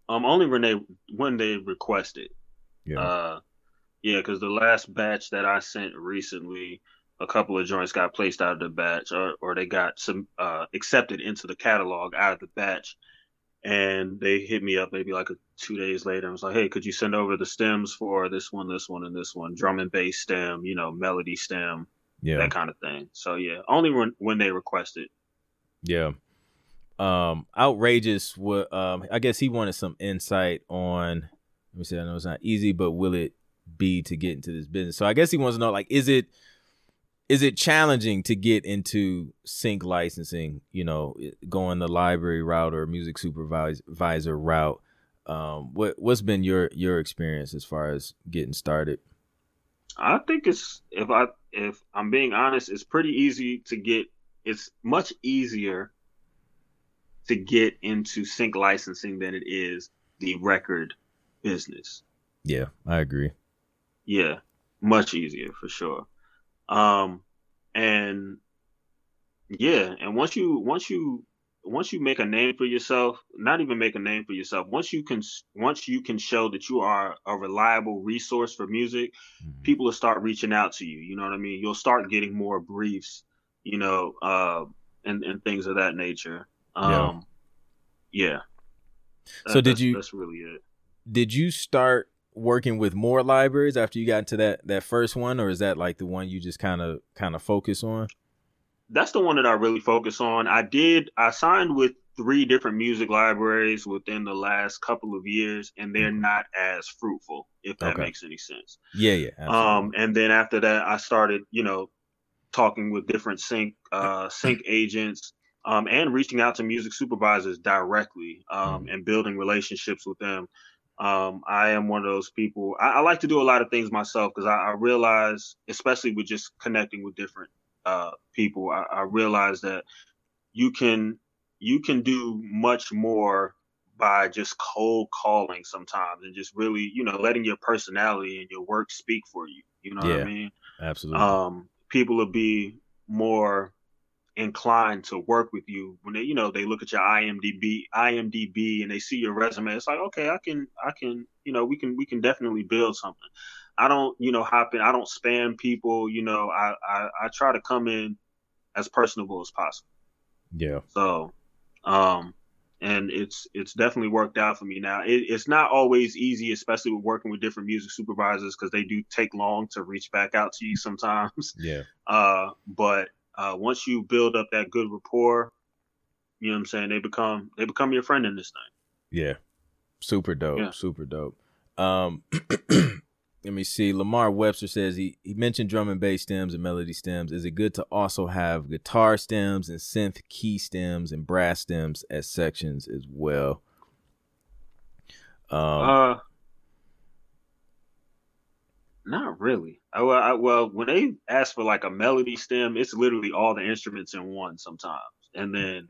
Um, only when they when they requested. Yeah. Uh, yeah, because the last batch that I sent recently, a couple of joints got placed out of the batch, or or they got some uh accepted into the catalog out of the batch, and they hit me up maybe like a, two days later and was like, hey, could you send over the stems for this one, this one, and this one, drum and bass stem, you know, melody stem, yeah, that kind of thing. So yeah, only when when they requested. Yeah um outrageous what um i guess he wanted some insight on let me say i know it's not easy but will it be to get into this business? So i guess he wants to know like is it is it challenging to get into sync licensing you know going the library route or music supervisor route? Um what what's been your your experience as far as getting started? I think it's if i if i'm being honest it's pretty easy to get it's much easier to get into sync licensing than it is the record business. Yeah, I agree. Yeah, much easier for sure. Um, and yeah, and once you once you once you make a name for yourself, not even make a name for yourself, once you can once you can show that you are a reliable resource for music, mm-hmm. people will start reaching out to you. You know what I mean? You'll start getting more briefs, you know, uh, and and things of that nature. Um, yeah. yeah. That, so did you? That's really it. Did you start working with more libraries after you got into that that first one, or is that like the one you just kind of kind of focus on? That's the one that I really focus on. I did. I signed with three different music libraries within the last couple of years, and they're mm-hmm. not as fruitful, if that okay. makes any sense. Yeah, yeah. Absolutely. Um, and then after that, I started, you know, talking with different sync uh, sync agents um, and reaching out to music supervisors directly um, mm. and building relationships with them. Um, I am one of those people. I, I, like to do a lot of things myself because I, I, realize, especially with just connecting with different uh, people, I, I realize that you can you can do much more by just cold calling sometimes and just really, you know, letting your personality and your work speak for you. You know yeah, what I mean? Absolutely. Um, people will be more inclined to work with you when they you know they look at your IMDb IMDb and they see your resume it's like okay I can I can you know we can we can definitely build something. I don't you know hop in I don't spam people you know I I, I try to come in as personable as possible. Yeah. So um and it's it's definitely worked out for me. Now it, it's not always easy especially with working with different music supervisors because they do take long to reach back out to you sometimes. Yeah. Uh but uh, once you build up that good rapport, you know what I'm saying, they become they become your friend in this thing. Yeah. Super dope. Yeah. Super dope. Um let me see. Lamar Webster says he, he mentioned drum and bass stems and melody stems. Is it good to also have guitar stems and synth key stems and brass stems as sections as well? Um, uh, not really. I, I, well, when they ask for like a melody stem, it's literally all the instruments in one sometimes, and then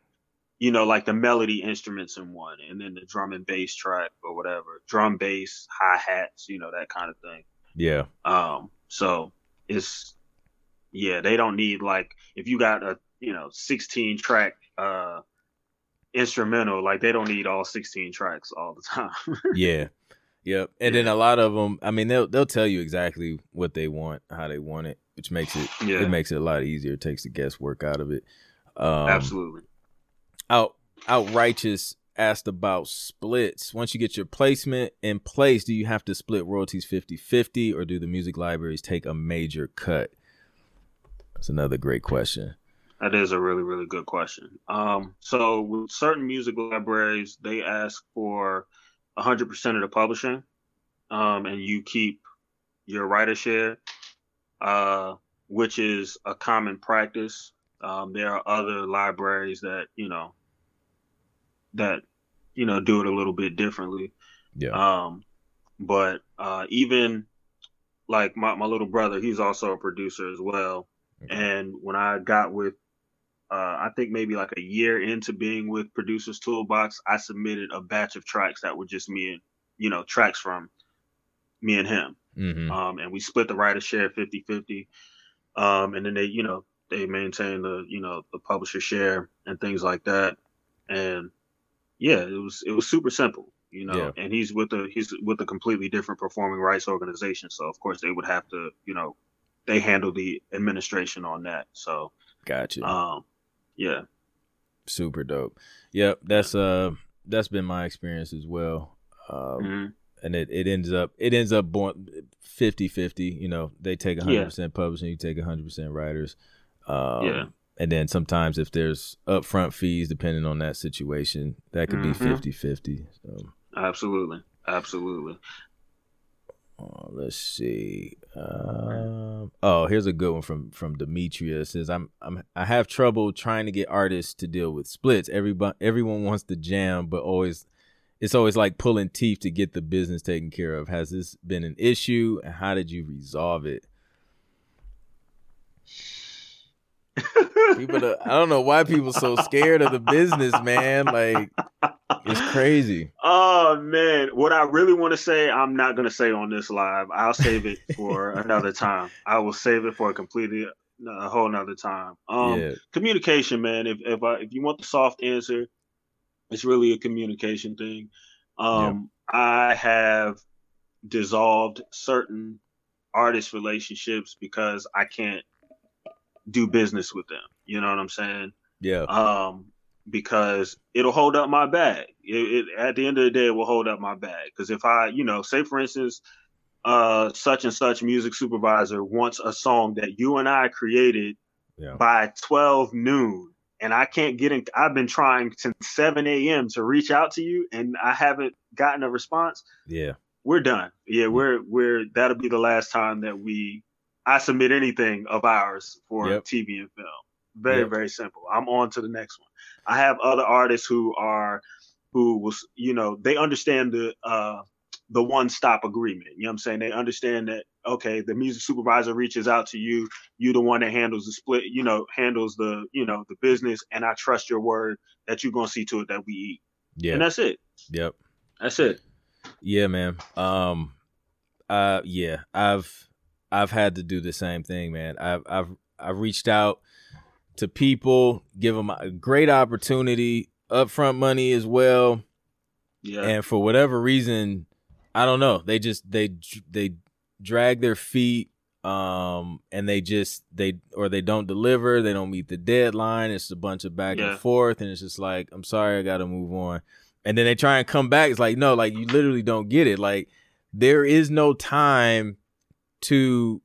you know like the melody instruments in one, and then the drum and bass track or whatever, drum bass, hi hats, you know that kind of thing. Yeah. Um. So it's yeah, they don't need like if you got a you know 16 track uh instrumental like they don't need all 16 tracks all the time yeah yep. And yeah. then a lot of them i mean they'll they'll tell you exactly what they want how they want it which makes it yeah. it makes it a lot easier. It takes the guesswork out of it. Um, absolutely. out outrighteous asked about splits. Once you get your placement in place do you have to split royalties 50-50 or do the music libraries take a major cut? That's another great question. That is a really, really good question. Um, so with certain music libraries, they ask for 100% of the publishing, um, and you keep your writer share, uh, which is a common practice. Um, there are other libraries that you know that you know do it a little bit differently. Yeah. Um, but uh, even like my, my little brother, he's also a producer as well. Okay. And when I got with uh, I think maybe like a year into being with Producers Toolbox, I submitted a batch of tracks that were just me and, you know, tracks from me and him. Mm-hmm. Um, and we split the writer share 50 50. Um, and then they, you know, they maintain the, you know, the publisher share and things like that. And yeah, it was, it was super simple, you know, yeah. and he's with a, he's with a completely different performing rights organization. So of course they would have to, you know, they handle the administration on that. So, gotcha. Um, yeah. Super dope. Yep, that's uh that's been my experience as well. Um mm-hmm. and it, it ends up it ends up born 50-50, you know, they take 100% yeah. publishing, you take 100% writers. Um yeah. And then sometimes if there's upfront fees depending on that situation, that could mm-hmm. be 50-50. So Absolutely. Absolutely. Oh, let's see. Oh, here's a good one from from Demetria. It says I'm I'm I have trouble trying to get artists to deal with splits. Everybody everyone wants to jam, but always it's always like pulling teeth to get the business taken care of. Has this been an issue, and how did you resolve it? people, I don't know why people so scared of the business, man. Like it's crazy. Oh man, what I really want to say, I'm not gonna say on this live. I'll save it for another time. I will save it for a completely a whole nother time. Um, yeah. communication, man. If if I, if you want the soft answer, it's really a communication thing. Um, yeah. I have dissolved certain artist relationships because I can't do business with them. You know what I'm saying? Yeah. Um, because it'll hold up my bag. It, it, at the end of the day, it will hold up my bag. Because if I, you know, say for instance, uh, such and such music supervisor wants a song that you and I created yeah. by 12 noon, and I can't get in. I've been trying since 7 a.m. to reach out to you, and I haven't gotten a response. Yeah, we're done. Yeah, we're we're that'll be the last time that we I submit anything of ours for yep. TV and film. Very, yep. very simple. I'm on to the next one. I have other artists who are who was, you know, they understand the uh the one stop agreement. You know what I'm saying? They understand that okay, the music supervisor reaches out to you, you the one that handles the split, you know, handles the, you know, the business, and I trust your word that you're gonna see to it that we eat. Yeah. And that's it. Yep. That's it. Yeah, man. Um uh yeah, I've I've had to do the same thing, man. I've I've I've reached out to people, give them a great opportunity, upfront money as well. Yeah. And for whatever reason, I don't know, they just they they drag their feet um and they just they or they don't deliver, they don't meet the deadline. It's a bunch of back yeah. and forth and it's just like, I'm sorry, I got to move on. And then they try and come back. It's like, no, like you literally don't get it. Like there is no time to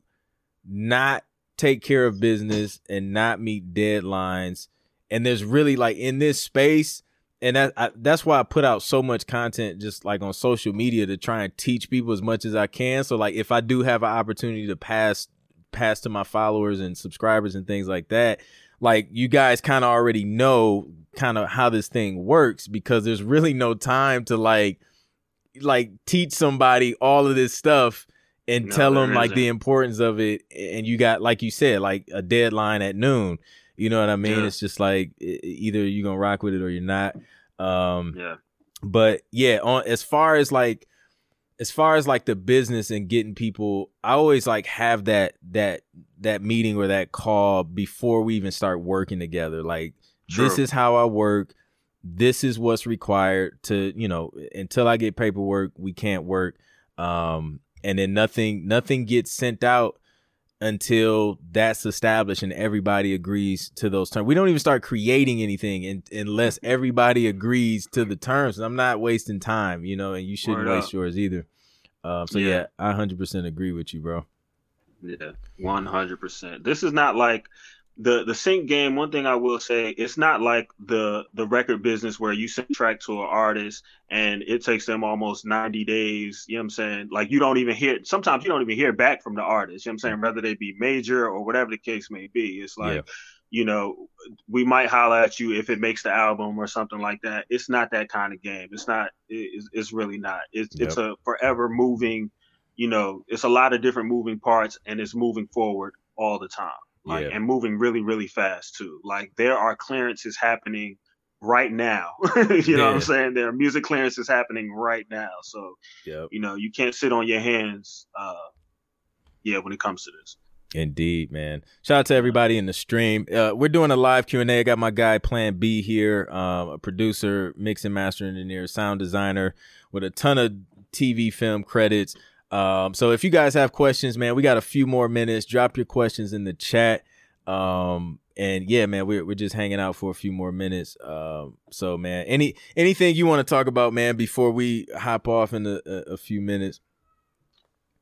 not take care of business and not meet deadlines. And there's really like in this space, and that I, that's why I put out so much content just like on social media to try and teach people as much as I can. So like if I do have an opportunity to pass pass to my followers and subscribers and things like that, like you guys kind of already know kind of how this thing works because there's really no time to like like teach somebody all of this stuff and no, tell them like the importance of it and you got like you said like a deadline at noon you know what i mean yeah. it's just like either you're gonna rock with it or you're not um yeah but yeah on as far as like as far as like the business and getting people, I always like have that that that meeting or that call before we even start working together. Like True. this is how I work. This is what's required to, you know, until I get paperwork, we can't work. Um, and then nothing nothing gets sent out until that's established and everybody agrees to those terms. We don't even start creating anything in, unless everybody agrees to the terms. I'm not wasting time, you know, and you shouldn't Word waste up. yours either. Um, so yeah. yeah, I 100% agree with you, bro. Yeah, 100%. This is not like the the sync game one thing i will say it's not like the the record business where you send track to an artist and it takes them almost 90 days you know what i'm saying? Like you don't even hear sometimes you don't even hear back from the artist you know what i'm saying? Whether they be major or whatever the case may be it's like yeah. you know we might holler at you if it makes the album or something like that. It's not that kind of game. It's not it's, it's really not. It's, yep. it's a forever moving you know it's a lot of different moving parts and it's moving forward all the time like yeah. and moving really really fast too like there are clearances happening right now you yeah. know what i'm saying there are music clearances happening right now so yep. you know you can't sit on your hands uh yeah when it comes to this Indeed, man. Shout out to everybody in the stream. Uh, we're doing a live Q and A. I got my guy Plan B here, um, a producer, mix and master engineer, sound designer with a ton of TV film credits. Um, so if you guys have questions, man, we got a few more minutes. Drop your questions in the chat. Um, and yeah, man, we're we're just hanging out for a few more minutes. Um, so man, any anything you want to talk about, man, before we hop off in a, a, few minutes?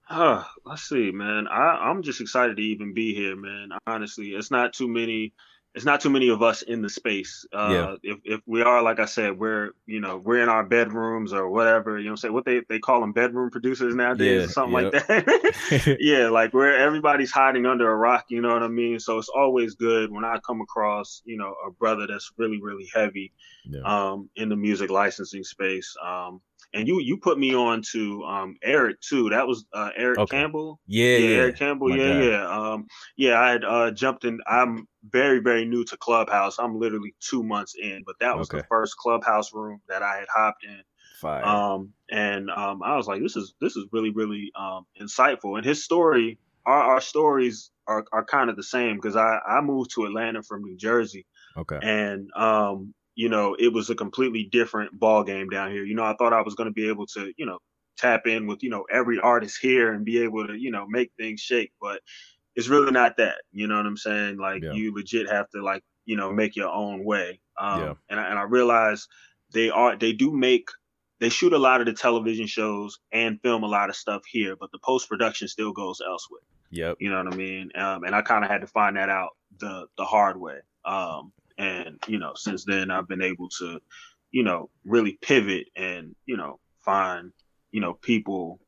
Uh, let's see, man. I, I'm just excited to even be here, man. Honestly, it's not too many it's not too many of us in the space. Uh, yeah. if, if we are, like I said, we're, you know, we're in our bedrooms or whatever, you know, say what they, they call them bedroom producers nowadays yeah, or something yep. like that. yeah. Like where everybody's hiding under a rock, you know what I mean? So it's always good when I come across, you know, a brother that's really, really heavy, yeah. um, in the music licensing space. Um, and you you put me on to um, Eric too. That was uh, Eric okay. Campbell. Yeah, yeah, Eric Campbell. My yeah, God. yeah. Um, yeah, I had uh, jumped in. I'm very very new to Clubhouse. I'm literally two months in, but that was okay. the first Clubhouse room that I had hopped in. Fire. Um, and um, I was like, this is this is really really um, insightful. And his story, our, our stories are, are kind of the same because I I moved to Atlanta from New Jersey. Okay. And um, you know, it was a completely different ball game down here. You know, I thought I was going to be able to, you know, tap in with, you know, every artist here and be able to, you know, make things shake, but it's really not that. You know what I'm saying? Like yeah. you legit have to like, you know, make your own way. Um, yeah. and I, and I realize they are they do make they shoot a lot of the television shows and film a lot of stuff here, but the post production still goes elsewhere. Yep. You know what I mean? Um, and I kind of had to find that out the the hard way. Um, and, you know, since then I've been able to, you know, really pivot and, you know, find, you know, people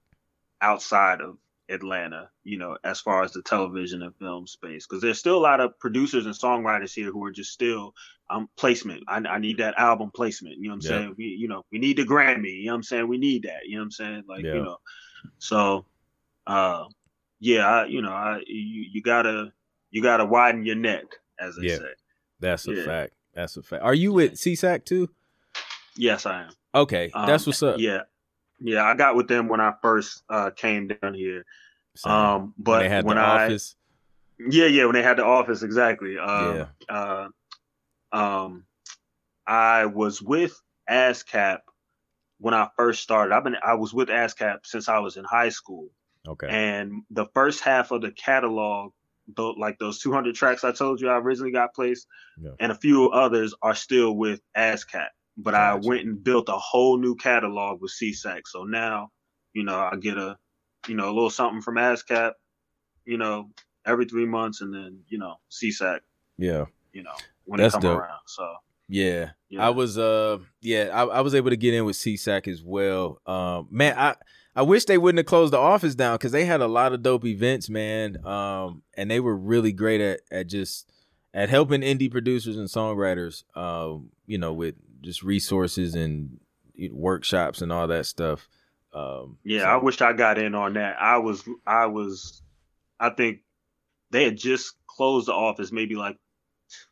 outside of Atlanta, you know, as far as the television and film space, because there's still a lot of producers and songwriters here who are just still um placement. I, I need that album placement. You know what I'm saying? We, you know, we need the Grammy. You know what I'm saying? We need that. You know what I'm saying? Like, you know, so, uh, yeah, I, you know, I you, you gotta you gotta widen your neck, as they say. That's a yeah. fact. That's a fact. Are you with SESAC too? Yes, I am. Okay, um, that's what's up. Yeah, yeah. I got with them when I first uh, came down here. Same. Um, but when, they had when the I, office. Yeah, yeah. When they had the office, exactly. Um, yeah. Uh, um, I was with ASCAP when I first started. I've been I was with ASCAP since I was in high school. Okay. And the first half of the catalog th- like those 200 tracks I told you I originally got placed, yeah. and a few others are still with ASCAP. But gotcha. I went and built a whole new catalog with SESAC. So now, you know, I get a, you know, a little something from ASCAP, you know, every three months, and then you know, SESAC. Yeah. You know, when That's they come dope. around. So. Yeah. yeah. I was uh yeah, I, I was able to get in with SESAC as well. Um man, I I wish they wouldn't have closed the office down because they had a lot of dope events, man. Um, and they were really great at at just at helping indie producers and songwriters. Um, you know, with just resources and workshops and all that stuff. Um, yeah, so. I wish I got in on that. I was, I was, I think they had just closed the office maybe like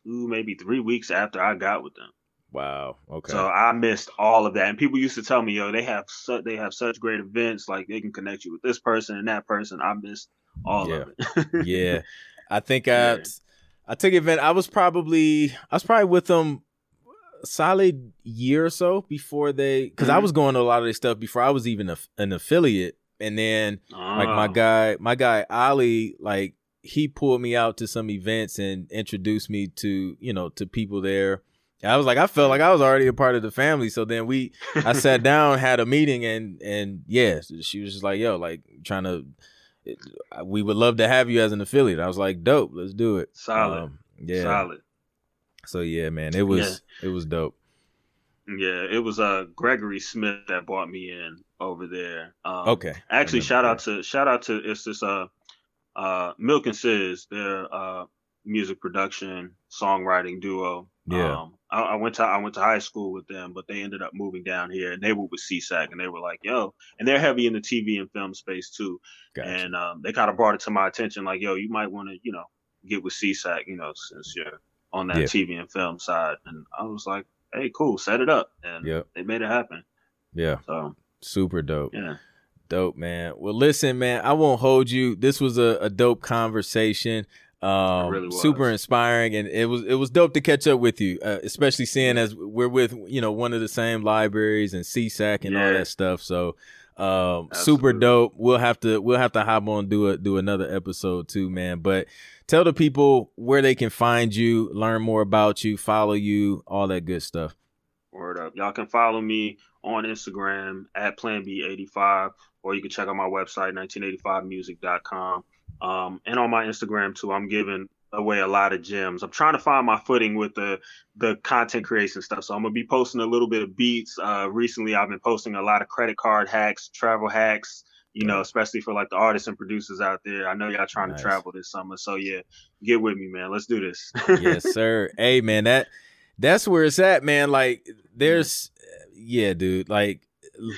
two, maybe three weeks after I got with them. Wow. Okay. So I missed all of that, and people used to tell me, "Yo, they have su- they have such great events. Like they can connect you with this person and that person." I missed all yeah. of it. yeah, I think I yeah. I took event. I was probably I was probably with them a solid year or so before they because mm-hmm. I was going to a lot of their stuff before I was even a, an affiliate, and then oh. like my oh. guy my guy Ali like he pulled me out to some events and introduced me to you know to people there I was like, I felt like I was already a part of the family. So then we, I sat down, had a meeting, and and yeah, she was just like, yo, like trying to, we would love to have you as an affiliate. I was like, dope, let's do it. Solid, um, yeah, solid. So yeah, man, it was yeah. it was dope. Yeah, it was uh Gregory Smith that brought me in over there. Um, okay. Actually, shout out to shout out to it's this uh uh Milk and Sis, their uh music production songwriting duo. Yeah. Um, I, I, went to I went to high school with them, but they ended up moving down here, and they were with SESAC, and they were like, "Yo," and they're heavy in the TV and film space too. Gotcha. And um, they kind of brought it to my attention, like, "Yo, you might want to, you know, get with SESAC, you know, since you're on that yeah. TV and film side." And I was like, "Hey, cool, set it up," and yep. they made it happen. Yeah. So super dope. Yeah. Dope, man. Well, listen, man, I won't hold you. This was a, a dope conversation. Um, really super inspiring, and it was it was dope to catch up with you, uh, especially seeing as we're with you know one of the same libraries and SESAC and yeah. all that stuff. So, um, super dope. We'll have to we'll have to hop on do a do another episode too, man. But tell the people where they can find you, learn more about you, follow you, all that good stuff. Word up, y'all can follow me on Instagram at Plan B85, or you can check out my website 1985music.com. Um, and on my Instagram too, I'm giving away a lot of gems. I'm trying to find my footing with the the content creation stuff. So I'm gonna be posting a little bit of beats. Uh, recently, I've been posting a lot of credit card hacks, travel hacks. You know, especially for like the artists and producers out there. I know y'all trying nice. to travel this summer, so yeah, get with me, man. Let's do this. yes, sir. Hey, man, that that's where it's at, man. Like, there's, yeah, dude. Like,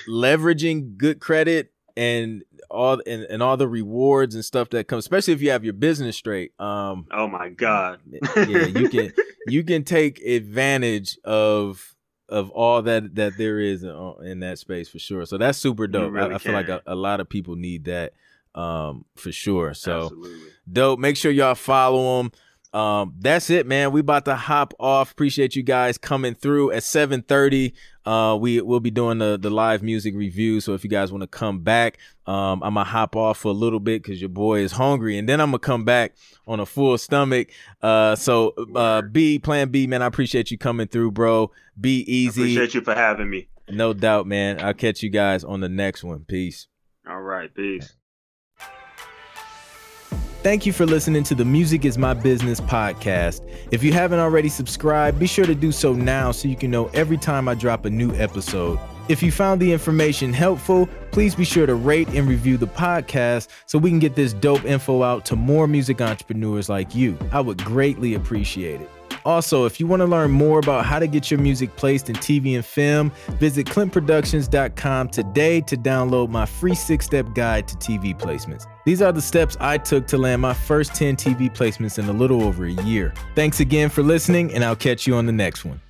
leveraging good credit and all and, and all the rewards and stuff that comes, especially if you have your business straight. Um, oh my god, yeah, you can you can take advantage of of all that that there is in, in that space for sure. So that's super dope. Really I, I, feel like a, a, lot of people need that um, for sure. So Absolutely. dope. Make sure y'all follow them. Um, that's it, man. We about to hop off. Appreciate you guys coming through at 7:30. Uh, we will be doing the the live music review. So if you guys want to come back, um, I'm gonna hop off for a little bit because your boy is hungry, and then I'm gonna come back on a full stomach. Uh, so uh, B Plan B, man, I appreciate you coming through, bro. Be easy. I appreciate you for having me. No doubt, man. I'll catch you guys on the next one. Peace. All right, peace. Thank you for listening to the Music is My Business podcast. If you haven't already subscribed, be sure to do so now so you can know every time I drop a new episode. If you found the information helpful, please be sure to rate and review the podcast so we can get this dope info out to more music entrepreneurs like you. I would greatly appreciate it. Also, if you want to learn more about how to get your music placed in TV and film, visit clintproductions.com today to download my free six step guide to TV placements. These are the steps I took to land my first 10 TV placements in a little over a year. Thanks again for listening, and I'll catch you on the next one.